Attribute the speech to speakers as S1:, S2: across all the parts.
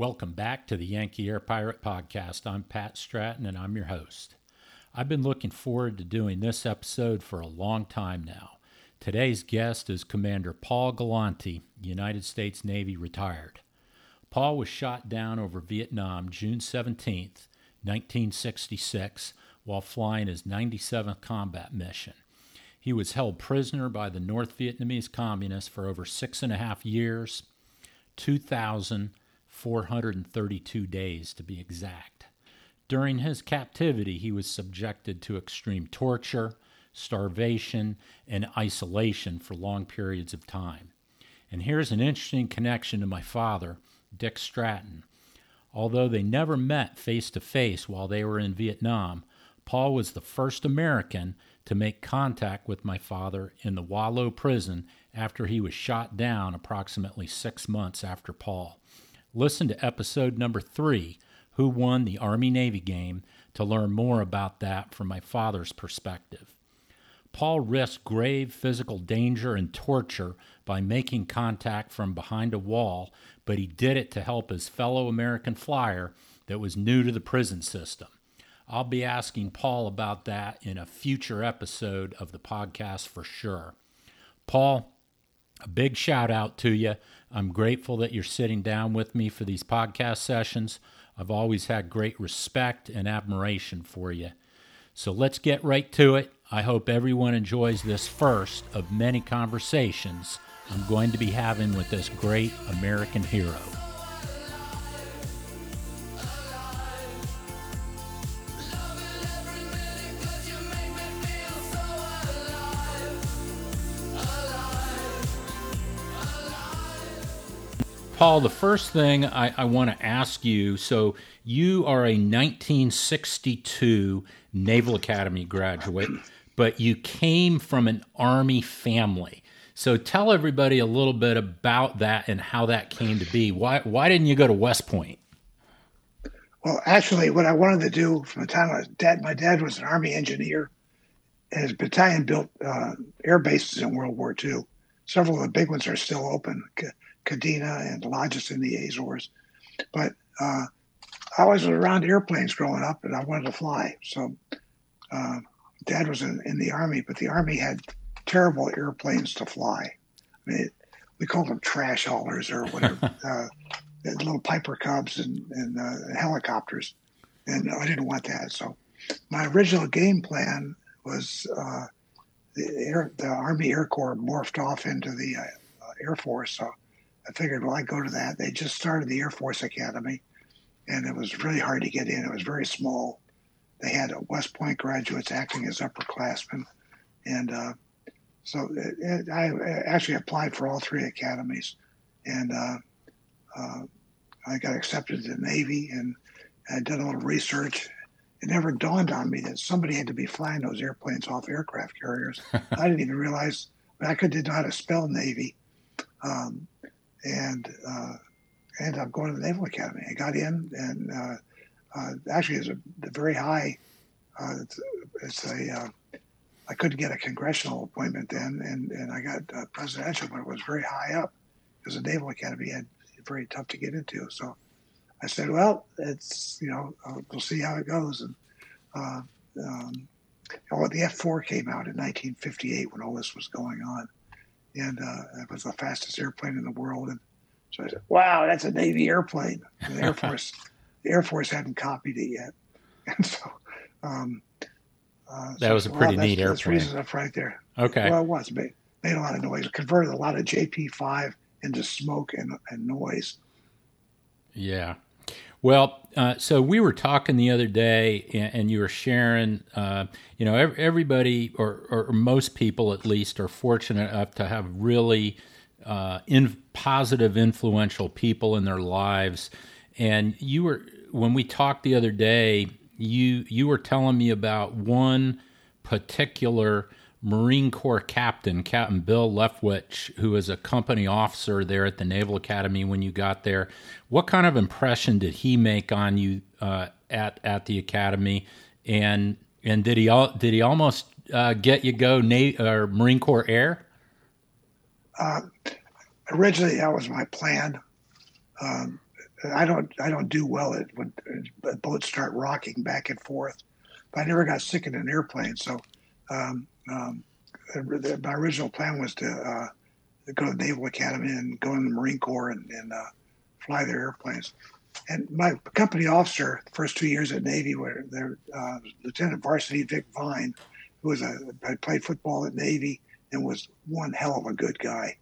S1: Welcome back to the Yankee Air Pirate Podcast. I'm Pat Stratton and I'm your host. I've been looking forward to doing this episode for a long time now. Today's guest is Commander Paul Galante, United States Navy retired. Paul was shot down over Vietnam June 17, 1966, while flying his 97th combat mission. He was held prisoner by the North Vietnamese communists for over six and a half years, 2,432 days to be exact. During his captivity, he was subjected to extreme torture, starvation, and isolation for long periods of time. And here's an interesting connection to my father, Dick Stratton. Although they never met face to face while they were in Vietnam, Paul was the first American to make contact with my father in the Hoa Lo prison after he was shot down approximately six months after Paul. Listen to episode number three who won the Army Navy game to learn more about that from my father's perspective. Paul risked grave physical danger and torture by making contact from behind a wall, but he did it to help his fellow American flyer that was new to the prison system. I'll be asking Paul about that in a future episode of the podcast for sure. Paul, a big shout out to you. I'm grateful that you're sitting down with me for these podcast sessions. I've always had great respect and admiration for you. So let's get right to it. I hope everyone enjoys this first of many conversations I'm going to be having with this great American hero. Paul, the first thing I, I want to ask you so, you are a 1962 Naval Academy graduate, but you came from an Army family. So, tell everybody a little bit about that and how that came to be. Why, why didn't you go to West Point?
S2: Well, actually, what I wanted to do from the time was dad, my dad was an Army engineer, and his battalion built uh, air bases in World War II. Several of the big ones are still open. Kadena and Lajes in the Azores. But uh, I was around airplanes growing up, and I wanted to fly. So uh, Dad was in, in, the Army, but the Army had terrible airplanes to fly. I mean, it, we called them trash haulers or whatever, uh, little Piper Cubs and, and uh, helicopters. And I didn't want that. So my original game plan was uh, the, Air, the Army Air Corps morphed off into the uh, Air Force. So I figured, well, I go to that. They just started the Air Force Academy, and it was really hard to get in. It was very small. They had West Point graduates acting as upperclassmen, and uh, so it, it, I actually applied for all three academies, and uh, uh, I got accepted to the Navy, and I did a little research. It never dawned on me that somebody had to be flying those airplanes off aircraft carriers. I didn't even realize but I could didn't know how to spell Navy. Um, and uh, ended up going to the Naval Academy. I got in, and uh, uh, actually, it's a, a very high. Uh, it's, it's, a. Uh, I couldn't get a congressional appointment then, and, and I got uh, presidential, but it was very high up because the Naval Academy had very tough to get into. So I said, well, it's you know we'll see how it goes. And um, the F four came out in 1958 when all this was going on and uh, it was the fastest airplane in the world. And so I said, "Wow, that's a Navy airplane." And the Air Force, the Air Force hadn't copied it yet, and so. Um,
S1: uh, that so, was a pretty neat
S2: that's,
S1: airplane.
S2: That's enough right there.
S1: Okay.
S2: Well, it was made, made a lot of noise. Converted a lot of JP five into smoke and, and noise.
S1: Yeah. Well, uh, so we were talking the other day, and, and you were sharing. Uh, you know, everybody, or, or most people at least, are fortunate enough to have really uh, in, positive, influential people in their lives. And you were when we talked the other day, you you were telling me about one particular Marine Corps captain, Captain Bill Leftwich, who was a company officer there at the Naval Academy when you got there. What kind of impression did he make on you uh, at at the academy? And and did he did he almost uh, get you go Na- or Marine Corps Air?
S2: Uh, originally, that was my plan. Um, I don't I don't do well at when boats start rocking back and forth. But I never got sick in an airplane, so um, um, my original plan was to, uh, go to the Naval Academy and go in the Marine Corps and, and uh, fly their airplanes. And my company officer, the first two years at Navy, were there, uh, Lieutenant Varsity Vic Vine, who was a had played football at Navy and was one hell of a good guy.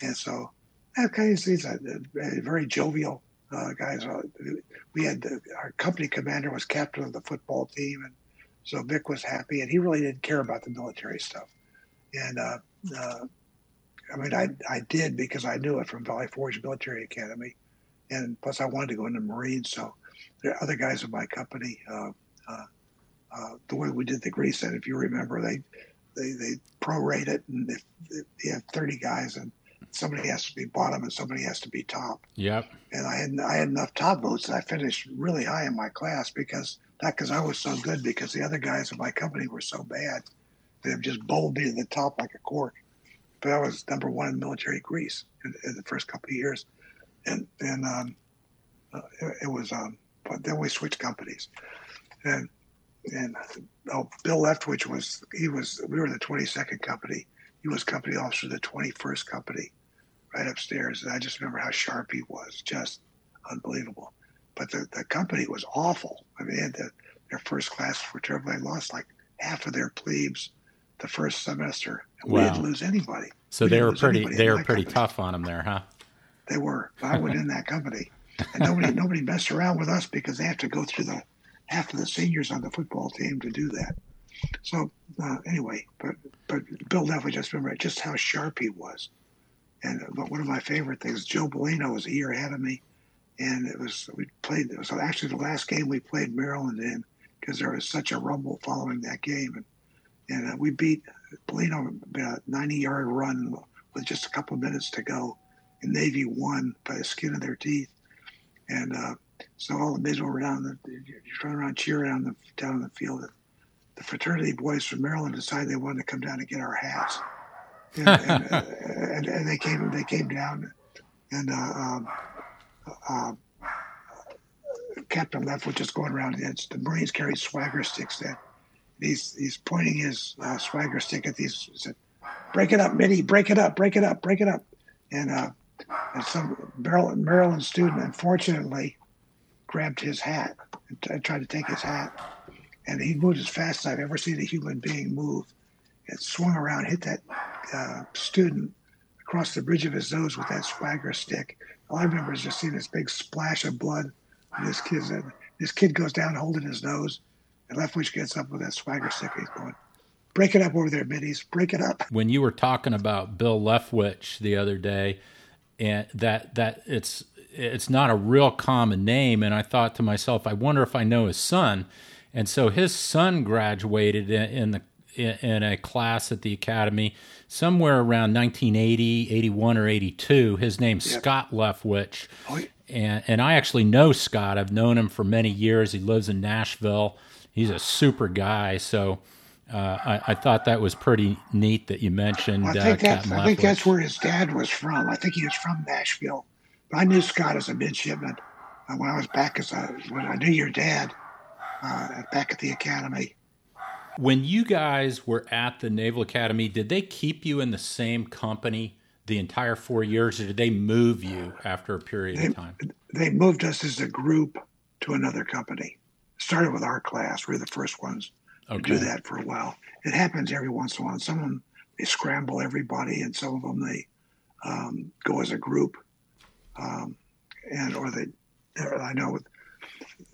S2: And so, okay, he's a, a very jovial uh, guy. So we had the, our company commander was captain of the football team, and so Vic was happy, and he really didn't care about the military stuff. And uh, uh, I mean, I I did because I knew it from Valley Forge Military Academy, and plus I wanted to go into the Marines. So there are other guys in my company. Uh, uh, uh the way we did the grease set, if you remember, they they they prorate it, and if, if you have thirty guys, and somebody has to be bottom and somebody has to be top.
S1: Yep.
S2: And I had I had enough top votes that I finished really high in my class because not because I was so good, because the other guys in my company were so bad. They've just bowled me to the top like a cork. But I was number one in military grease in, in the first couple of years, and and um, uh, it, it, was. Um, but then we switched companies, and and oh, Bill Leftwich was he was we were the 22nd company. He was company officer of the 21st company, right upstairs. And I just remember how sharp he was, just unbelievable. But the, the company was awful. I mean, the, their first class terrible. They lost like half of their plebes the first semester. Wow. We didn't lose anybody.
S1: So
S2: we
S1: they were pretty they were pretty company. tough on them there, huh?
S2: They were. I went in that company, and nobody nobody messed around with us because they have to go through the half of the seniors on the football team to do that. So uh, anyway, but but Bill I just remember just how sharp he was. And but one of my favorite things, Joe Bellino was a year ahead of me, and it was we played. It was actually the last game we played Maryland in because there was such a rumble following that game, and and uh, we beat Bellino a 90 yard run with just a couple of minutes to go, and Navy won by the skin of their teeth, and uh, so all the mids were around, the, you're running around cheering on the down the field. The fraternity boys from Maryland decided they wanted to come down and get our hats, and, and, and, and, they came they came down, and uh, um, uh, Captain Leftwich just going around. It's, the Marines carry swagger sticks. Then he's he's pointing his uh, swagger stick at these. Said, "Break it up, Mitty! Break it up! Break it up! Break it up!" And, uh, and some Maryland, Maryland student, unfortunately, grabbed his hat and t- tried to take his hat. And he moved as fast as I've ever seen a human being move. It swung around, hit that uh, student across the bridge of his nose with that swagger stick. All I remember is just seeing this big splash of blood. And this kid's this kid goes down holding his nose, and Leftwich gets up with that swagger stick. He's going, "Break it up over there, middies! Break it up."
S1: When you were talking about Bill Leftwich the other day, and that that it's it's not a real common name, and I thought to myself, I wonder if I know his son. And so his son graduated in the in a class at the academy somewhere around 1980, 81 or 82. His name's yep. Scott Leftwich. Oh, and, and I actually know Scott. I've known him for many years. He lives in Nashville. He's a super guy. So uh, I, I, thought that was pretty neat that you mentioned.
S2: Well, I, think uh, that's, I think that's where his dad was from. I think he was from Nashville. But I knew Scott as a midshipman uh, when I was back as a, when I knew your dad uh, back at the academy.
S1: When you guys were at the Naval Academy, did they keep you in the same company the entire four years, or did they move you after a period
S2: they,
S1: of time?
S2: They moved us as a group to another company. Started with our class. we are the first ones okay. to do that for a while. It happens every once in a while. Some of them they scramble everybody, and some of them they um, go as a group, um, and or they. I know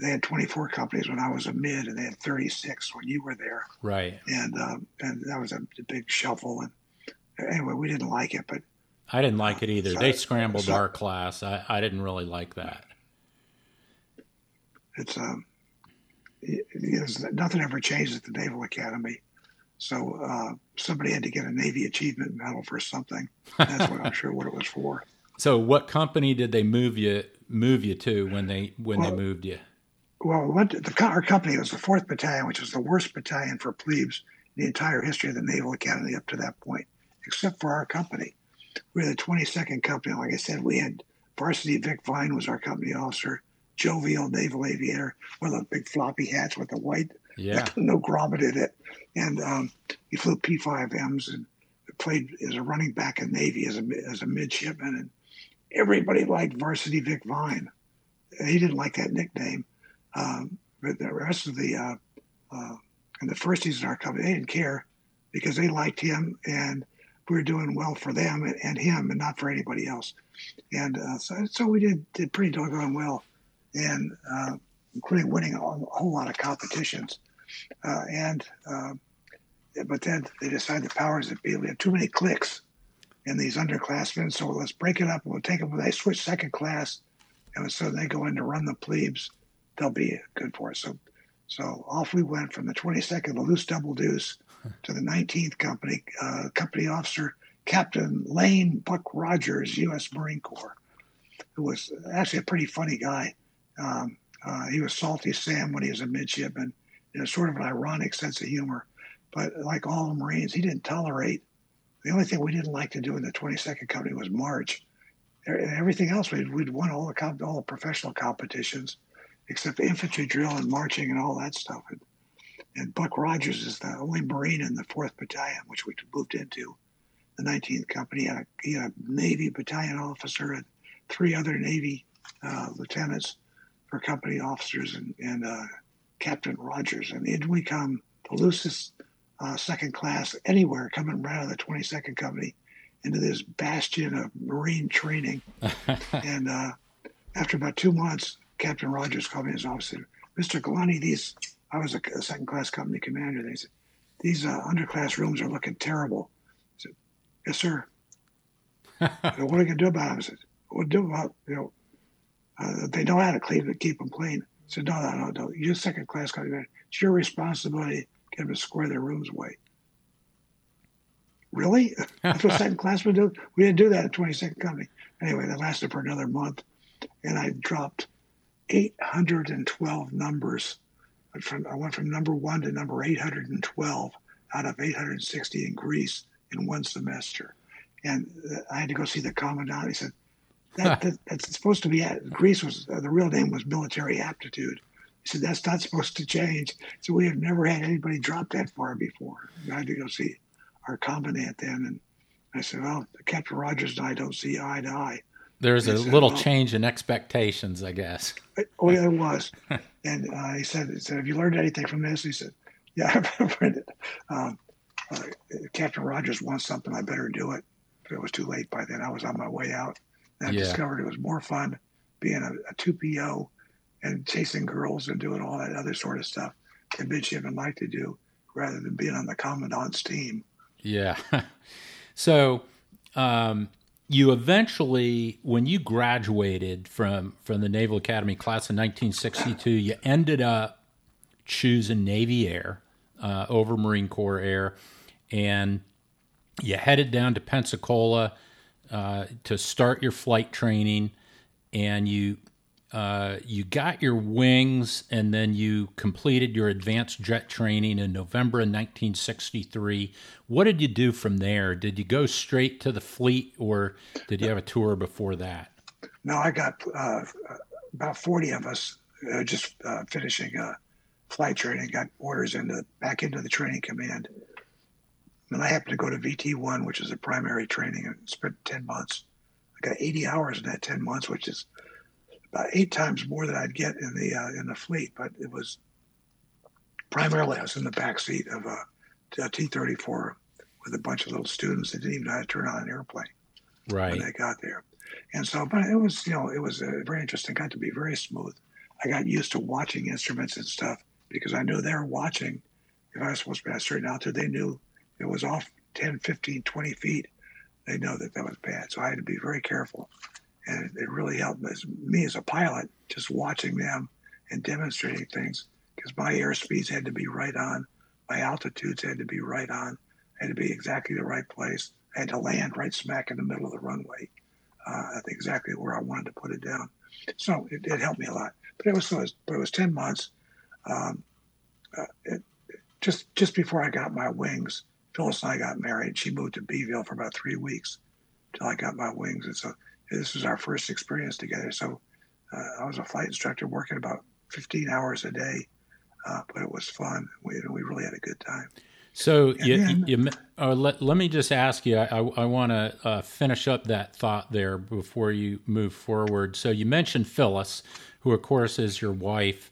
S2: they had 24 companies when I was a mid, and they had 36 when you were there.
S1: Right.
S2: And um, and that was a, big shuffle. And anyway, we didn't like it, but
S1: I didn't like it either. So, they scrambled so, our class. I, I didn't really like that.
S2: It's um, it, it nothing ever changed at the Naval Academy. So uh, somebody had to get a Navy Achievement Medal for something. That's what I'm sure what it was for.
S1: So, what company did they move you move you to when they when well, they moved you?
S2: Well, what the, our company was the Fourth Battalion, which was the worst battalion for plebes in the entire history of the Naval Academy up to that point, except for our company. We were the 22nd company. Like I said, we had Varsity Vic Vine was our company officer. Jovial naval aviator, one of big floppy hats with the white,
S1: yeah,
S2: no grommet in it, and um, he flew P5Ms and played as a running back in Navy as a as a midshipman, and everybody liked Varsity Vic Vine. He didn't like that nickname, um, but the rest of the uh, uh, and the firsties in our company they didn't care because they liked him and we were doing well for them and, and him and not for anybody else. And uh, so, so we did did pretty doggone well and uh, including winning a, whole lot of competitions. Uh, and uh, but then they decided the powers that be we had too many cliques in these underclassmen, so let's break it up. And we'll take them. They switch second class, and so they go in to run the plebes. They'll be good for us. So, so off we went from the 22nd, the loose double deuce, to the 19th company, uh, company officer Captain Lane Buck Rogers, U.S. Marine Corps, who was actually a pretty funny guy. Um, uh, he was salty Sam when he was a midshipman, in a sort of an ironic sense of humor. But like all the Marines, he didn't tolerate. The only thing we didn't like to do in the 22nd Company was march. Everything else, we'd, we'd won all the all the professional competitions, except infantry drill and marching and all that stuff. And, and Buck Rogers is the only Marine in the 4th Battalion, which we moved into. The 19th Company he had a, he had a Navy battalion officer and three other Navy uh, lieutenants for company officers and, and uh, Captain Rogers. And in we come, the loosest uh, second class anywhere coming right out of the 22nd Company into this bastion of Marine training. and uh, after about two months, Captain Rogers called me in his office and said, Mr. Galante, these, I was a, a second class company commander. They said, these uh, underclass rooms are looking terrible. I said, yes, sir. said, what are we going to do about them? I said, what do about, you know, uh, they know how to clean but keep them clean. I said, no, no, no, no. You're a second class company. Commander. It's your responsibility to get them to square their rooms away. Really? That's what second class would do? We didn't do that at 22nd Company. Anyway, that lasted for another month. And I dropped 812 numbers. From, I went from number one to number 812 out of 860 in grease in one semester. And uh, I had to go see the commandant. He said, that, that, that's supposed to be grease was uh, the real name was military aptitude. He said that's not supposed to change. So we have never had anybody drop that far before. I had to go see our commandant then, and I said, "Well, Captain Rogers and I don't see eye to eye."
S1: There's a said, little well, change in expectations, I guess.
S2: Oh, yeah, it was. and uh, he said, "He said, have you learned anything from this?" He said, "Yeah, I've learned it. Um, uh, Captain Rogers wants something. I better do it." But it was too late by then. I was on my way out. And I yeah. discovered it was more fun being a, a 2PO and chasing girls and doing all that other sort of stuff that midshipmen like to do rather than being on the commandant's team.
S1: Yeah. so, um, you eventually, when you graduated from, from the Naval Academy class in 1962, you ended up choosing Navy Air uh, over Marine Corps Air, and you headed down to Pensacola uh, to start your flight training, and you uh, you got your wings, and then you completed your advanced jet training in November of 1963. What did you do from there? Did you go straight to the fleet, or did you have a tour before that?
S2: No, I got uh, about 40 of us uh, just uh, finishing flight training, got orders into back into the training command and I happened to go to VT1, which is a primary training, and spent 10 months. I got 80 hours in that 10 months, which is about eight times more than I'd get in the uh, in the fleet. But it was primarily I was in the back seat of a a T-34 with a bunch of little students that didn't even know how to turn on an airplane
S1: right.
S2: when they got there. And so, but it was, you know, it was uh, very interesting. Got to be very smooth. I got used to watching instruments and stuff because I knew they were watching. If I was supposed to be a certain altitude, they knew it was off 10, 15, 20 feet, they know that that was bad. So I had to be very careful. And it really helped me as a pilot, just watching them and demonstrating things because my airspeeds had to be right on, my altitudes had to be right on, had to be exactly the right place. I had to land right smack in the middle of the runway, uh, at exactly where I wanted to put it down. So it, it helped me a lot. But it was but it was ten months. Um, uh, it, just just before I got my wings, Phyllis and I got married. She moved to Beeville for about three weeks till I got my wings. And so this was our first experience together. So uh, I was a flight instructor working about 15 hours a day, uh, but it was fun. We, we really had a good time.
S1: So you, then, you, uh, let, let me just ask you, I, I want to uh, finish up that thought there before you move forward. So you mentioned Phyllis, who of course is your wife.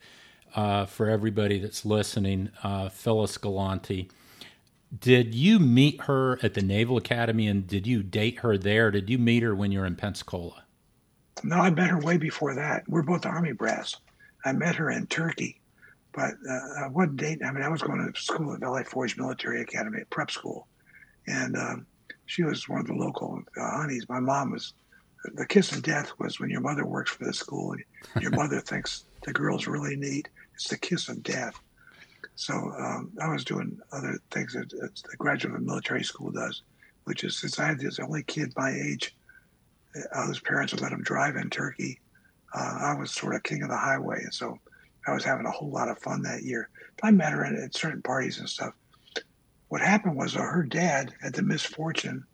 S1: Uh, for everybody that's listening, uh, Phyllis Galante. Did you meet her at the Naval Academy and did you date her there? Did you meet her when you were in Pensacola?
S2: No, I met her way before that. We're both Army brass. I met her in Turkey, but uh, I wasn't dating. I mean, I was going to school at Valley Forge Military Academy, prep school, and um, she was one of the local uh, honeys. My mom was. The kiss of death was when your mother works for the school and your mother thinks the girl's really neat. It's the kiss of death. So um, I was doing other things that, that the graduate of a military school does, which is since I was the only kid my age uh, whose parents would let him drive in Turkey, uh, I was sort of king of the highway. And so I was having a whole lot of fun that year. I met her at, at certain parties and stuff. What happened was uh, her dad had the misfortune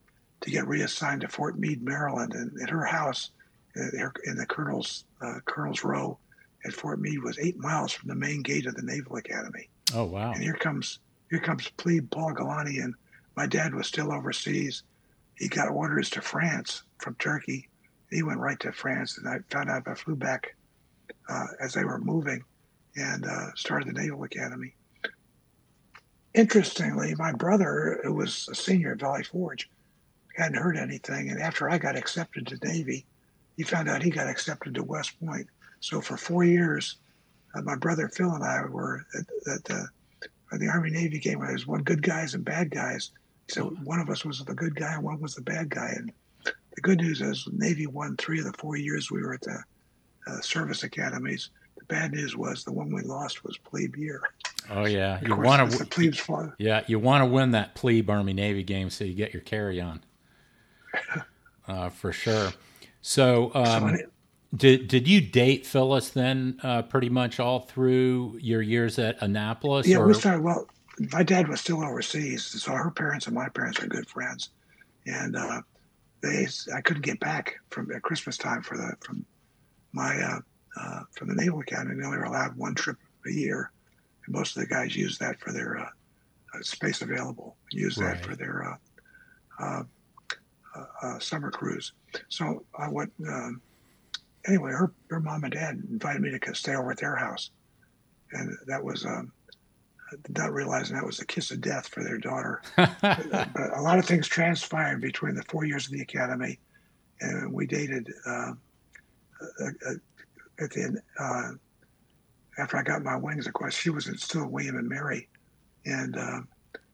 S2: to get reassigned to Fort Meade, Maryland, and at her house uh, in the Colonel's uh, Colonel's Row at Fort Meade was eight miles from the main gate of the Naval Academy.
S1: Oh wow!
S2: And here comes here comes plebe Paul Galante, and my dad was still overseas. He got orders to France from Turkey. He went right to France, and I found out I flew back uh, as they were moving, and uh, started the Naval Academy. Interestingly, my brother, who was a senior at Valley Forge, hadn't heard anything, and after I got accepted to Navy, he found out he got accepted to West Point. So for four years, uh, my brother Phil and I were at, at the, the Army Navy game where there's one good guys and bad guys. So one of us was the good guy and one was the bad guy. And the good news is Navy won three of the four years we were at the uh, service academies. The bad news was the one we lost was plebe year.
S1: Oh yeah, you want to
S2: plebes fly.
S1: Yeah, you want to win that plebe Army Navy game so you get your carry on. uh, for sure. So, um, so did did you date Phyllis then uh, pretty much all through your years at Annapolis?
S2: Yeah, or? we started. Well, my dad was still overseas, so her parents and my parents are good friends, and uh, they I couldn't get back from at Christmas time for the from my uh, uh, from the Naval Academy. They only were allowed one trip a year, and most of the guys use that for their uh, uh, space available. Use that right. for their uh, summer cruise. So I went. Um, anyway, her her mom and dad invited me to stay over at their house, and that was um, not realizing that was the kiss of death for their daughter. but, but, a lot of things transpired between the four years of the academy, and we dated uh, uh, uh at the end. Uh, after I got my wings, of course, she was still William and Mary, and um,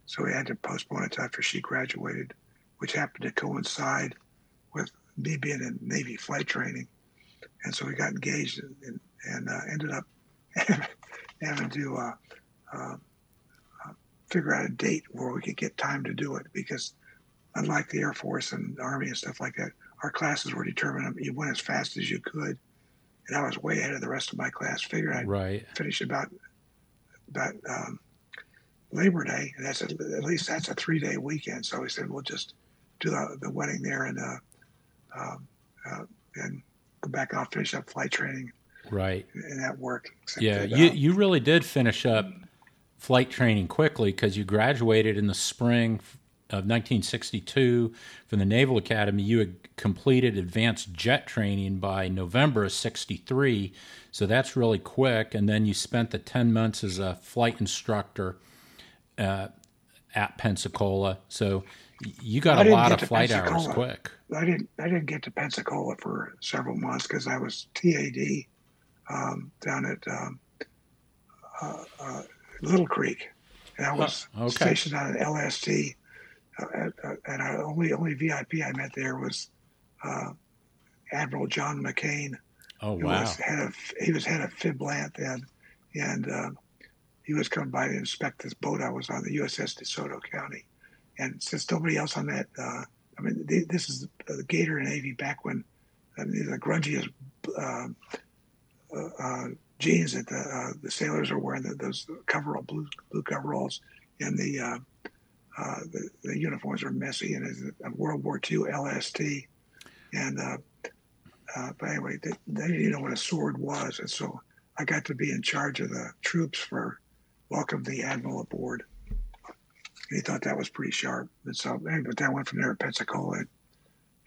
S2: so we had to postpone it after she graduated, which happened to coincide with me being in Navy flight training and so we got engaged and, and, uh, ended up having to uh, uh, uh, figure out a date where we could get time to do it because unlike the Air Force and Army and stuff like that, our classes were determined you went as fast as you could, and I was way ahead of the rest of my class. Figured I'd
S1: right.
S2: finish about about um, Labor Day, and that's a, at least that's a three day weekend. So we said we'll just do the, the wedding there and uh, um, uh, and go back off, finish up flight training.
S1: Right.
S2: And that worked.
S1: Yeah, you you really did finish up flight training quickly because you graduated in the spring of 1962 from the Naval Academy. You had completed advanced jet training by November of 63, so that's really quick. And then you spent the 10 months as a flight instructor uh, at Pensacola. So you got a lot of flight hours quick.
S2: I didn't. I didn't get to Pensacola for several months because I was TAD um, down at um, uh, uh, Little Creek, and I was oh, okay. stationed on an LST. Uh, at, uh, and I only only VIP I met there was uh, Admiral John McCain.
S1: Oh wow!
S2: Was head of, he was head of PHIBLANT then, and uh, he was coming by to inspect this boat I was on, the USS DeSoto County. And since nobody else on that, uh, I mean, they, this is the Gator and Navy back when I mean, the grungiest uh, uh, uh, jeans that the, uh, the sailors are wearing, the, those coverall blue blue coveralls, and the, uh, the, the uniforms are messy. And it's a World War II LST, and uh, but anyway, they, they didn't know what a sword was, and so I got to be in charge of the troops for welcome the admiral aboard. And he thought that was pretty sharp, and so but that went from there to Pensacola,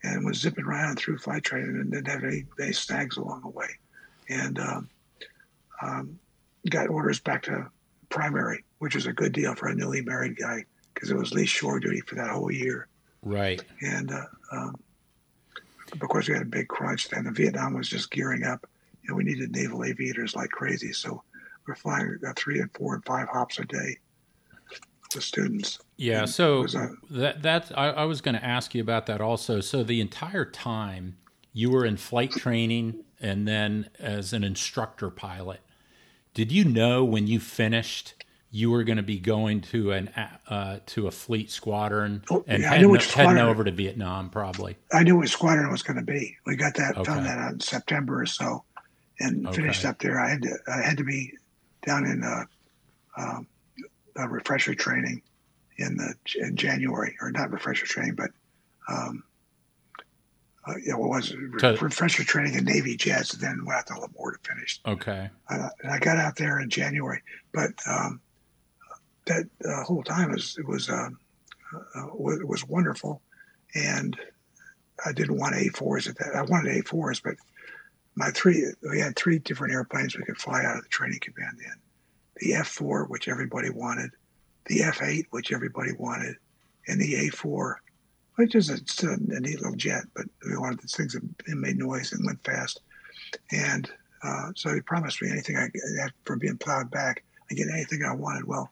S2: and was zipping around through flight training and didn't have any, any snags along the way, and um, um, got orders back to primary, which was a good deal for a newly married guy because it was least shore duty for that whole year.
S1: Right.
S2: And uh, um, of course, we had a big crunch then. The Vietnam was just gearing up, and we needed naval aviators like crazy. So we're flying uh, three and four and five hops a day with students.
S1: Yeah. So
S2: that
S1: that, that I, I was going to ask you about that also. So the entire time you were in flight training and then as an instructor pilot, did you know when you finished you were going to be going to an uh, to a fleet squadron
S2: Oh,
S1: and
S2: yeah, I
S1: heading,
S2: knew which
S1: heading
S2: squadron.
S1: over to Vietnam probably?
S2: I knew what squadron it was going to be. We got that,
S1: Okay.
S2: found that out in September or so, and finished up there. I had to, I had to be down in uh, um, uh, refresher training in the in January, or not refresher training, but um, uh, yeah, what was it?
S1: To-
S2: refresher training in Navy jets, and then went out to Lemoore to finish.
S1: Okay.
S2: Uh, and I got out there in January, but um, that uh, whole time was it was um, uh, was, it was wonderful, and I didn't want A4s at that. I wanted A4s, but my three we had three different airplanes we could fly out of the training command in: the F4, which everybody wanted, the F8, which everybody wanted, and the A4, which is a, a neat little jet, but we wanted these things that made noise and went fast, and uh, so he promised me anything I get for being plowed back. I get anything I wanted. Well,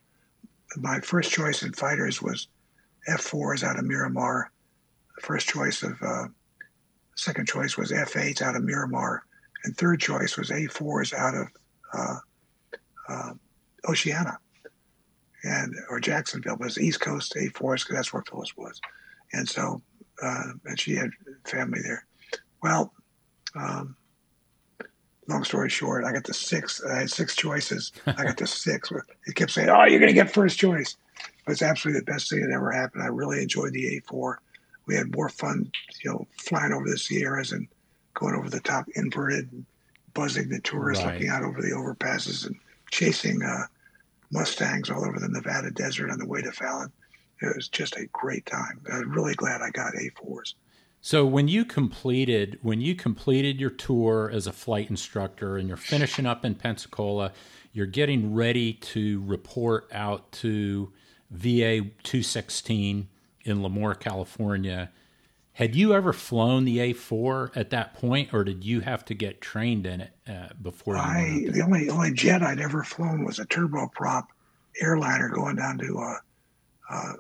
S2: my first choice in fighters was F4s out of Miramar. First choice of uh, second choice was F8s out of Miramar, and third choice was A4s out of uh, uh, Oceana and or Jacksonville. But it was East Coast A4s because that's where Phyllis was, and so uh, and she had family there. Well. Um, long story short, I got the six. I had six choices. I got the six. He kept saying, "Oh, you're going to get first choice." But it's absolutely the best thing that ever happened. I really enjoyed the A4. We had more fun, you know, flying over the Sierras and going over the top inverted, buzzing the tourists,
S1: Right.
S2: looking out over the overpasses and chasing uh, Mustangs all over the Nevada desert on the way to Fallon. It was just a great time. I'm really glad I got A4s.
S1: So when you completed when you completed your tour as a flight instructor and you're finishing up in Pensacola, you're getting ready to report out to VA 216 in Lemoore, California. Had you ever flown the A4 at that point, or did you have to get trained in it uh, before you
S2: I the only only jet I'd ever flown was a turboprop airliner going down to uh, uh,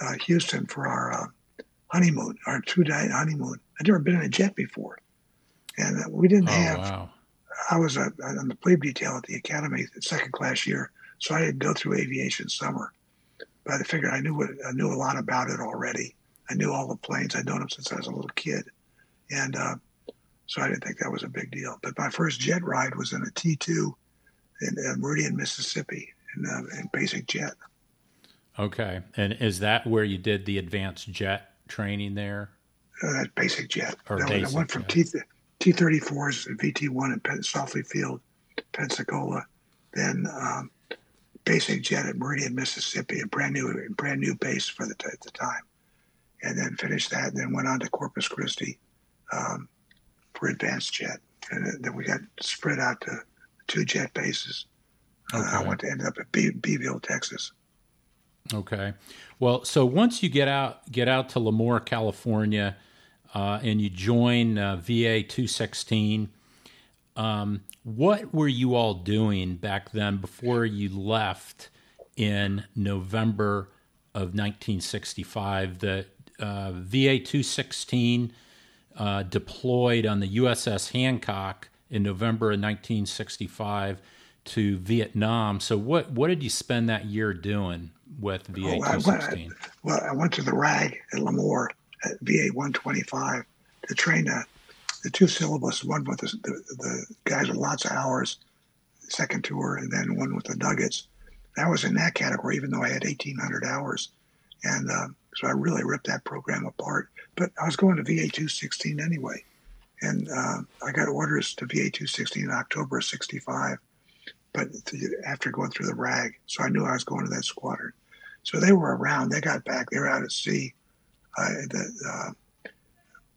S2: uh, Houston for our uh, honeymoon, our two day honeymoon. I'd never been in a jet before, and uh, we didn't?
S1: Oh
S2: have.
S1: wow!
S2: I was uh, on the plebe detail at the academy, second class year, so I didn't go through aviation summer. But I figured I knew what, I knew a lot about it already. I knew all the planes. I'd known them since I was a little kid, and uh, so I didn't think that was a big deal. But my first jet ride was in a T two in uh, Meridian, Mississippi, in, uh, in basic jet.
S1: Okay, and is that where you did the advanced jet training there?
S2: Uh, that basic jet.
S1: Or
S2: That
S1: basic
S2: I went from. T T thirty fours and VT one at Pen- Saufley Field, Pensacola, then um, basic jet at Meridian, Mississippi, a brand new brand new base for the t- at the time, and then finished that. And then went on to Corpus Christi um, for advanced jet, and then- we got spread out to two jet bases. Uh, I went to end up at B- Beeville, Texas.
S1: Okay. Well, so once you get out get out to Lemoore, California, uh, and you join uh, VA two sixteen, um, what were you all doing back then before you left in November of nineteen sixty five? The uh, VA two sixteen uh, deployed on the USS Hancock in November of 1965 to Vietnam. So, what what did you spend that year doing with VA
S2: Oh,
S1: 216?
S2: Well, I went to the RAG at Lemoore at VA 125 to train the, the two syllabus, one with the, the, the guys with lots of hours, second tour, and then one with the nuggets. I was in that category, even though I had 1,800 hours. And uh, so I really ripped that program apart. But I was going to VA 216 anyway. and uh, I got orders to VA 216 in October of 65, but after going through the RAG, so I knew I was going to that squadron. So they were around. They got back. They were out at sea. Uh, the, uh,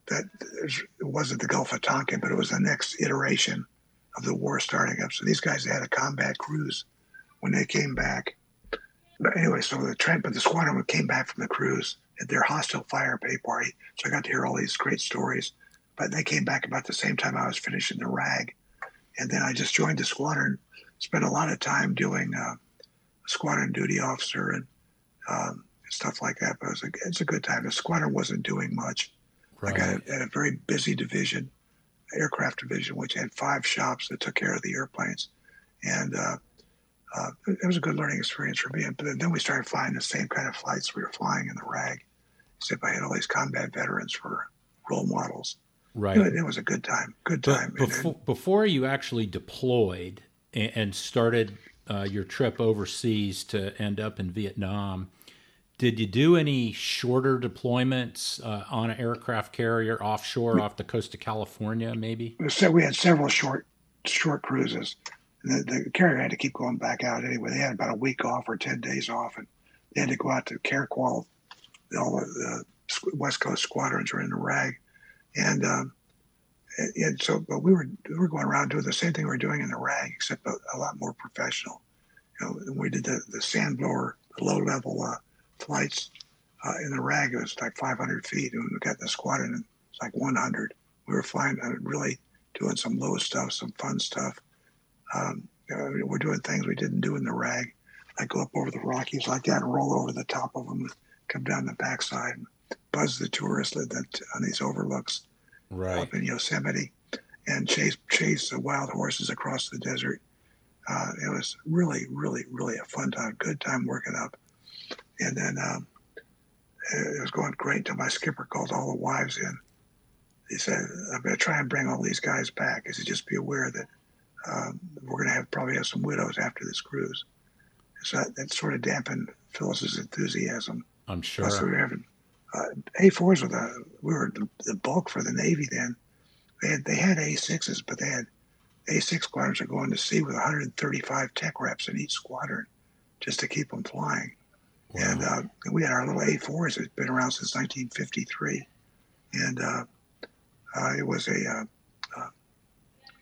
S2: that it wasn't the Gulf of Tonkin, but it was the next iteration of the war starting up. So these guys had a combat cruise when they came back. But anyway, so the Trent, but the squadron came back from the cruise at their hostile fire pay party. So I got to hear all these great stories. But they came back about the same time I was finishing the RAG, and then I just joined the squadron. Spent a lot of time doing uh, squadron duty officer and um, stuff like that. But it was a, it's a good time. The squadron wasn't doing much. Right. I got a, had a very busy division, aircraft division, which had five shops that took care of the airplanes, and uh, uh, it was a good learning experience for me. But then we started flying the same kind of flights we were flying in the RAG, except I had all these combat veterans for role models.
S1: Right.
S2: It, it was a good time. Good time.
S1: But before, before you actually deployed and started uh, your trip overseas to end up in Vietnam, did you do any shorter deployments uh, on an aircraft carrier offshore off the coast of California, maybe?
S2: So we had several short short cruises. The, the, carrier had to keep going back out anyway. They had about a week off or 10 days off, and they had to go out to CarQual. All the, West Coast squadrons were in the RAG. And, um, and so, but we were we were going around doing the same thing we were doing in the RAG, except a, a lot more professional. You know, we did the, the sand blower, the low level uh, flights uh, in the RAG. It was like 500 feet, and we got the squadron, it's like 100. We were flying, uh, really doing some low stuff, some fun stuff. Um, we're doing things we didn't do in the RAG, like go up over the Rockies like that and roll over the top of them, and come down the backside, and buzz the tourists that on these overlooks
S1: right.
S2: up in Yosemite, and chase chase the wild horses across the desert. Uh, it was really, really, really a fun time, good time working up. And then um, it was going great until my skipper called all the wives in. He said, "I'm going to try and bring all these guys back." He said, "Just be aware that um, we're going to have probably have some widows after this cruise." So that, that sort of dampened Phyllis's enthusiasm.
S1: I'm sure.
S2: We were having uh, A4s were the we were the, the, bulk for the Navy then. They had they had A6s, but they had A6 squadrons are going to sea with 135 tech reps in each squadron, just to keep them flying. Wow. And uh, we had our little A4s that's been around since 1953, and uh, uh, it was a uh, uh,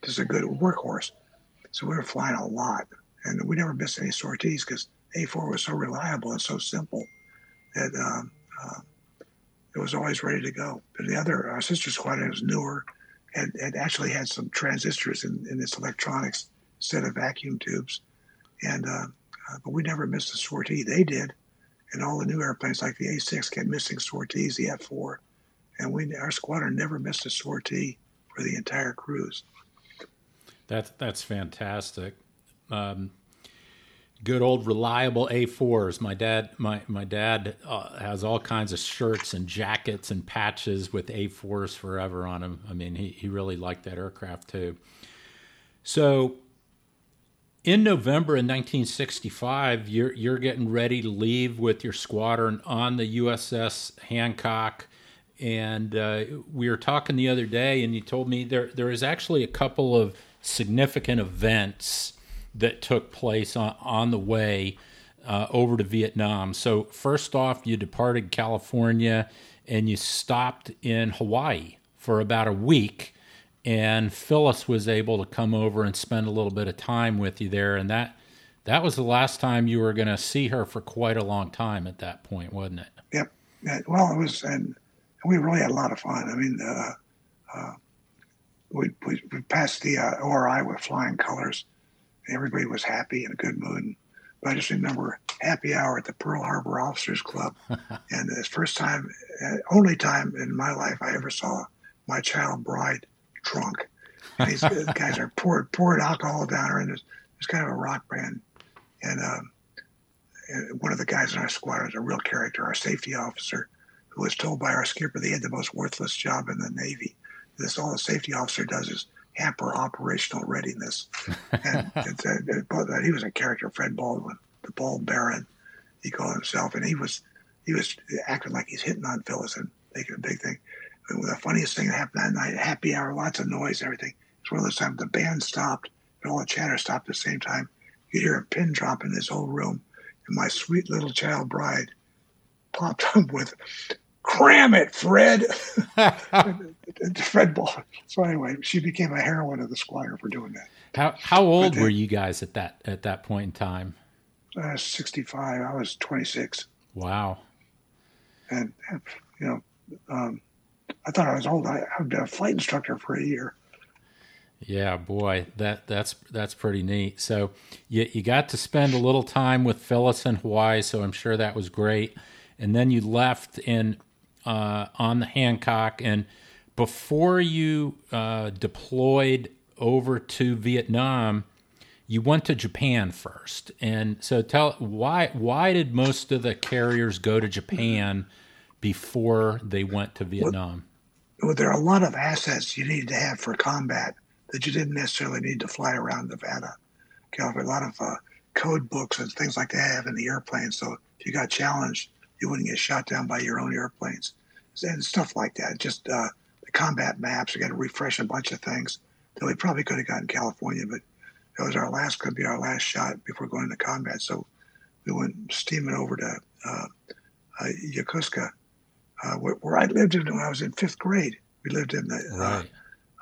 S2: just a good workhorse. So we were flying a lot, and we never missed any sorties because A4 was so reliable and so simple that um, uh, it was always ready to go. But the other, our sister squadron was newer, and, and actually had some transistors in, in its electronics instead of vacuum tubes. And uh, uh, but we never missed a sortie. They did, and all the new airplanes like the A6 kept missing sorties, the F4, and we our squadron never missed a sortie for the entire cruise.
S1: That's that's fantastic. Um, good old reliable A4s. My dad, my my dad uh, has all kinds of shirts and jackets and patches with A4s forever on them. I mean, he he really liked that aircraft too. So, in November in 1965, you're you're getting ready to leave with your squadron on the USS Hancock. And uh, we were talking the other day, and you told me there there is actually a couple of significant events that took place on, on the way uh, over to Vietnam. So, first off, you departed California and you stopped in Hawaii for about a week. And Phyllis was able to come over and spend a little bit of time with you there. And that that was the last time you were going to see her for quite a long time at that point, wasn't it?
S2: Yep. Well, it was, and we really had a lot of fun. I mean, uh, uh, we, we, we, passed the uh, ORI with flying colors everybody was happy in a good mood. But I just remember happy hour at the Pearl Harbor Officers Club, and the first time, uh, only time in my life I ever saw my child bride drunk. These guys are poured poured alcohol down her, and it's, it's kind of a rock band. And, um, and one of the guys in our squad was a real character, our safety officer, who was told by our skipper they had the most worthless job in the Navy. This all the safety officer does is hamper operational readiness. And uh, he was a character, Fred Baldwin, the bald baron, he called himself, and he was he was acting like he's hitting on Phyllis and making a big thing. And the funniest thing that happened that night, happy hour, lots of noise, everything. It's one of those times the band stopped and all the chatter stopped at the same time. You hear a pin drop in this whole room, and my sweet little child bride popped up with, "Cram it, Fred." Fred Ball. So anyway, she became a heroine of the Squire for doing that.
S1: How how old were you guys at that at that point in time?
S2: Uh, Sixty five. I was twenty six.
S1: Wow.
S2: And, and you know, um, I thought I was old. I, I've been a flight instructor for a year.
S1: Yeah, boy, that that's that's pretty neat. So you you got to spend a little time with Phyllis in Hawaii, so I'm sure that was great. And then you left in uh, on the Hancock, and before you uh, deployed over to Vietnam, you went to Japan first. And so tell why why did most of the carriers go to Japan before they went to Vietnam?
S2: Well, well there are a lot of assets you need to have for combat that you didn't necessarily need to fly around Nevada. California, a lot of uh, code books and things like that have in the airplane. So if you got challenged, you wouldn't get shot down by your own airplanes and stuff like that. Just uh, combat maps. We got to refresh a bunch of things that we probably could have gotten California, but that was our last, could be our last shot before going into combat. So we went steaming over to uh, uh, Yokosuka, uh, where, where, I lived in when I was in fifth grade. We lived in the, uh, right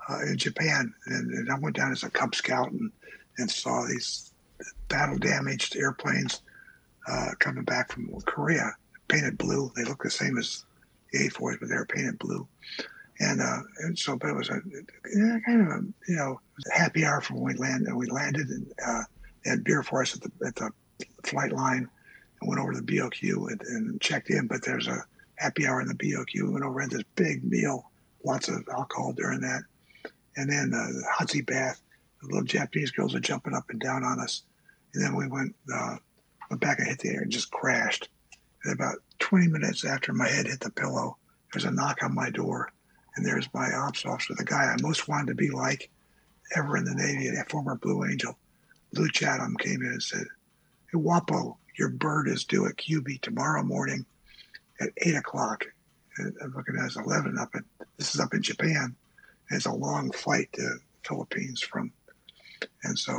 S2: uh, in Japan, and, and, I went down as a Cub Scout and, and saw these battle damaged airplanes uh, coming back from Korea, painted blue. They look the same as the A4s, but they were painted blue. And uh, and so, but it was a kind of a you know happy hour from when we landed. We landed and uh, they had beer for us at the at the flight line, and went over to the BOQ and, and checked in. But there's a happy hour in the BOQ. We went over and had this big meal, lots of alcohol during that, and then uh, the Hatsi bath. The little Japanese girls were jumping up and down on us. And then we went uh, went back and hit the air and just crashed. And about 20 minutes after my head hit the pillow, there's a knock on my door, and there's my ops officer, the guy I most wanted to be like ever in the Navy, a former Blue Angel. Lou Chatham came in and said, Hey, Wapo, your bird is due at Cubi tomorrow morning at 8 o'clock. And I'm looking at it as 11 up at, this is up in Japan. It's a long flight to Philippines from, and so,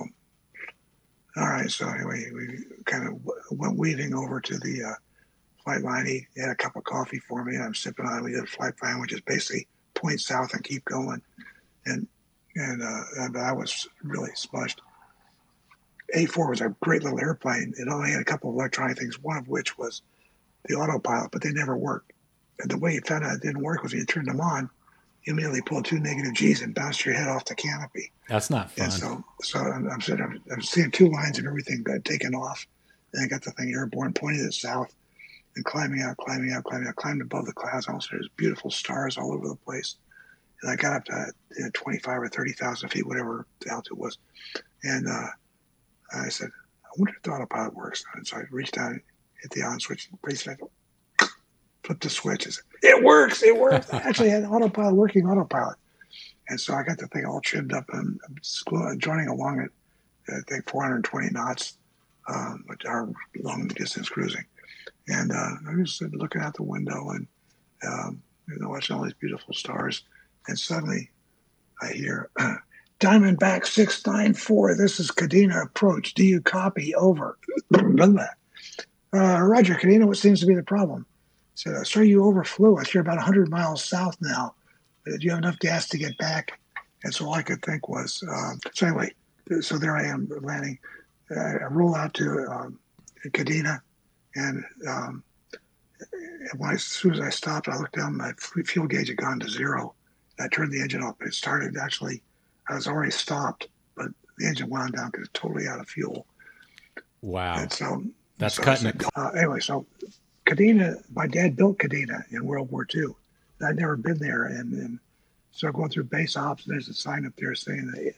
S2: all right. So anyway, we kind of went weaving over to the uh, flight line. He had a cup of coffee for me, and I'm sipping on. it. We did a flight plan, which is basically point south and keep going, and and, uh, and I was really smushed. A4 was a great little airplane. It only had a couple of electronic things, one of which was the autopilot, but they never worked. And the way you found out it didn't work was when you turned them on, you immediately pulled two negative G's and bounced your head off the canopy.
S1: That's not fun.
S2: And so, so I'm, I'm, sitting, I'm, I'm seeing two lines of everything got taken off. And I got the thing airborne, pointing it south, and climbing out, climbing out, climbing out, climbed above the clouds. Almost there's beautiful stars all over the place. And I got up to you know, 25 or 30,000 feet, whatever the altitude was. And uh, I said, I wonder if the autopilot works. And so I reached out, hit the on switch, and pretty soon flip the switches. It works. It works. I actually had autopilot working autopilot, and so I got the thing all trimmed up and I'm joining along at I think 420 knots, um, which are long distance cruising, and uh, I was looking out the window and um, you know watching all these beautiful stars, and suddenly I hear. Diamondback 694, this is Kadena approach. Do you copy? Over. uh, Roger, Kadena, what seems to be the problem? I said, Sir, you overflew us. You're about 100 miles south now. Do you have enough gas to get back? And so all I could think was, um, so anyway, so there I am landing. I roll out to um, Kadena, and um, when I, as soon as I stopped, I looked down. My fuel gauge had gone to zero. I turned the engine off. But it started actually. I was already stopped, but the engine wound down because it's totally out of fuel.
S1: Wow!
S2: And so
S1: that's so cutting
S2: it. Uh, anyway, so Kadena, my dad built Kadena in World War II. I'd never been there, and, and so going through base ops, and there's a sign up there saying that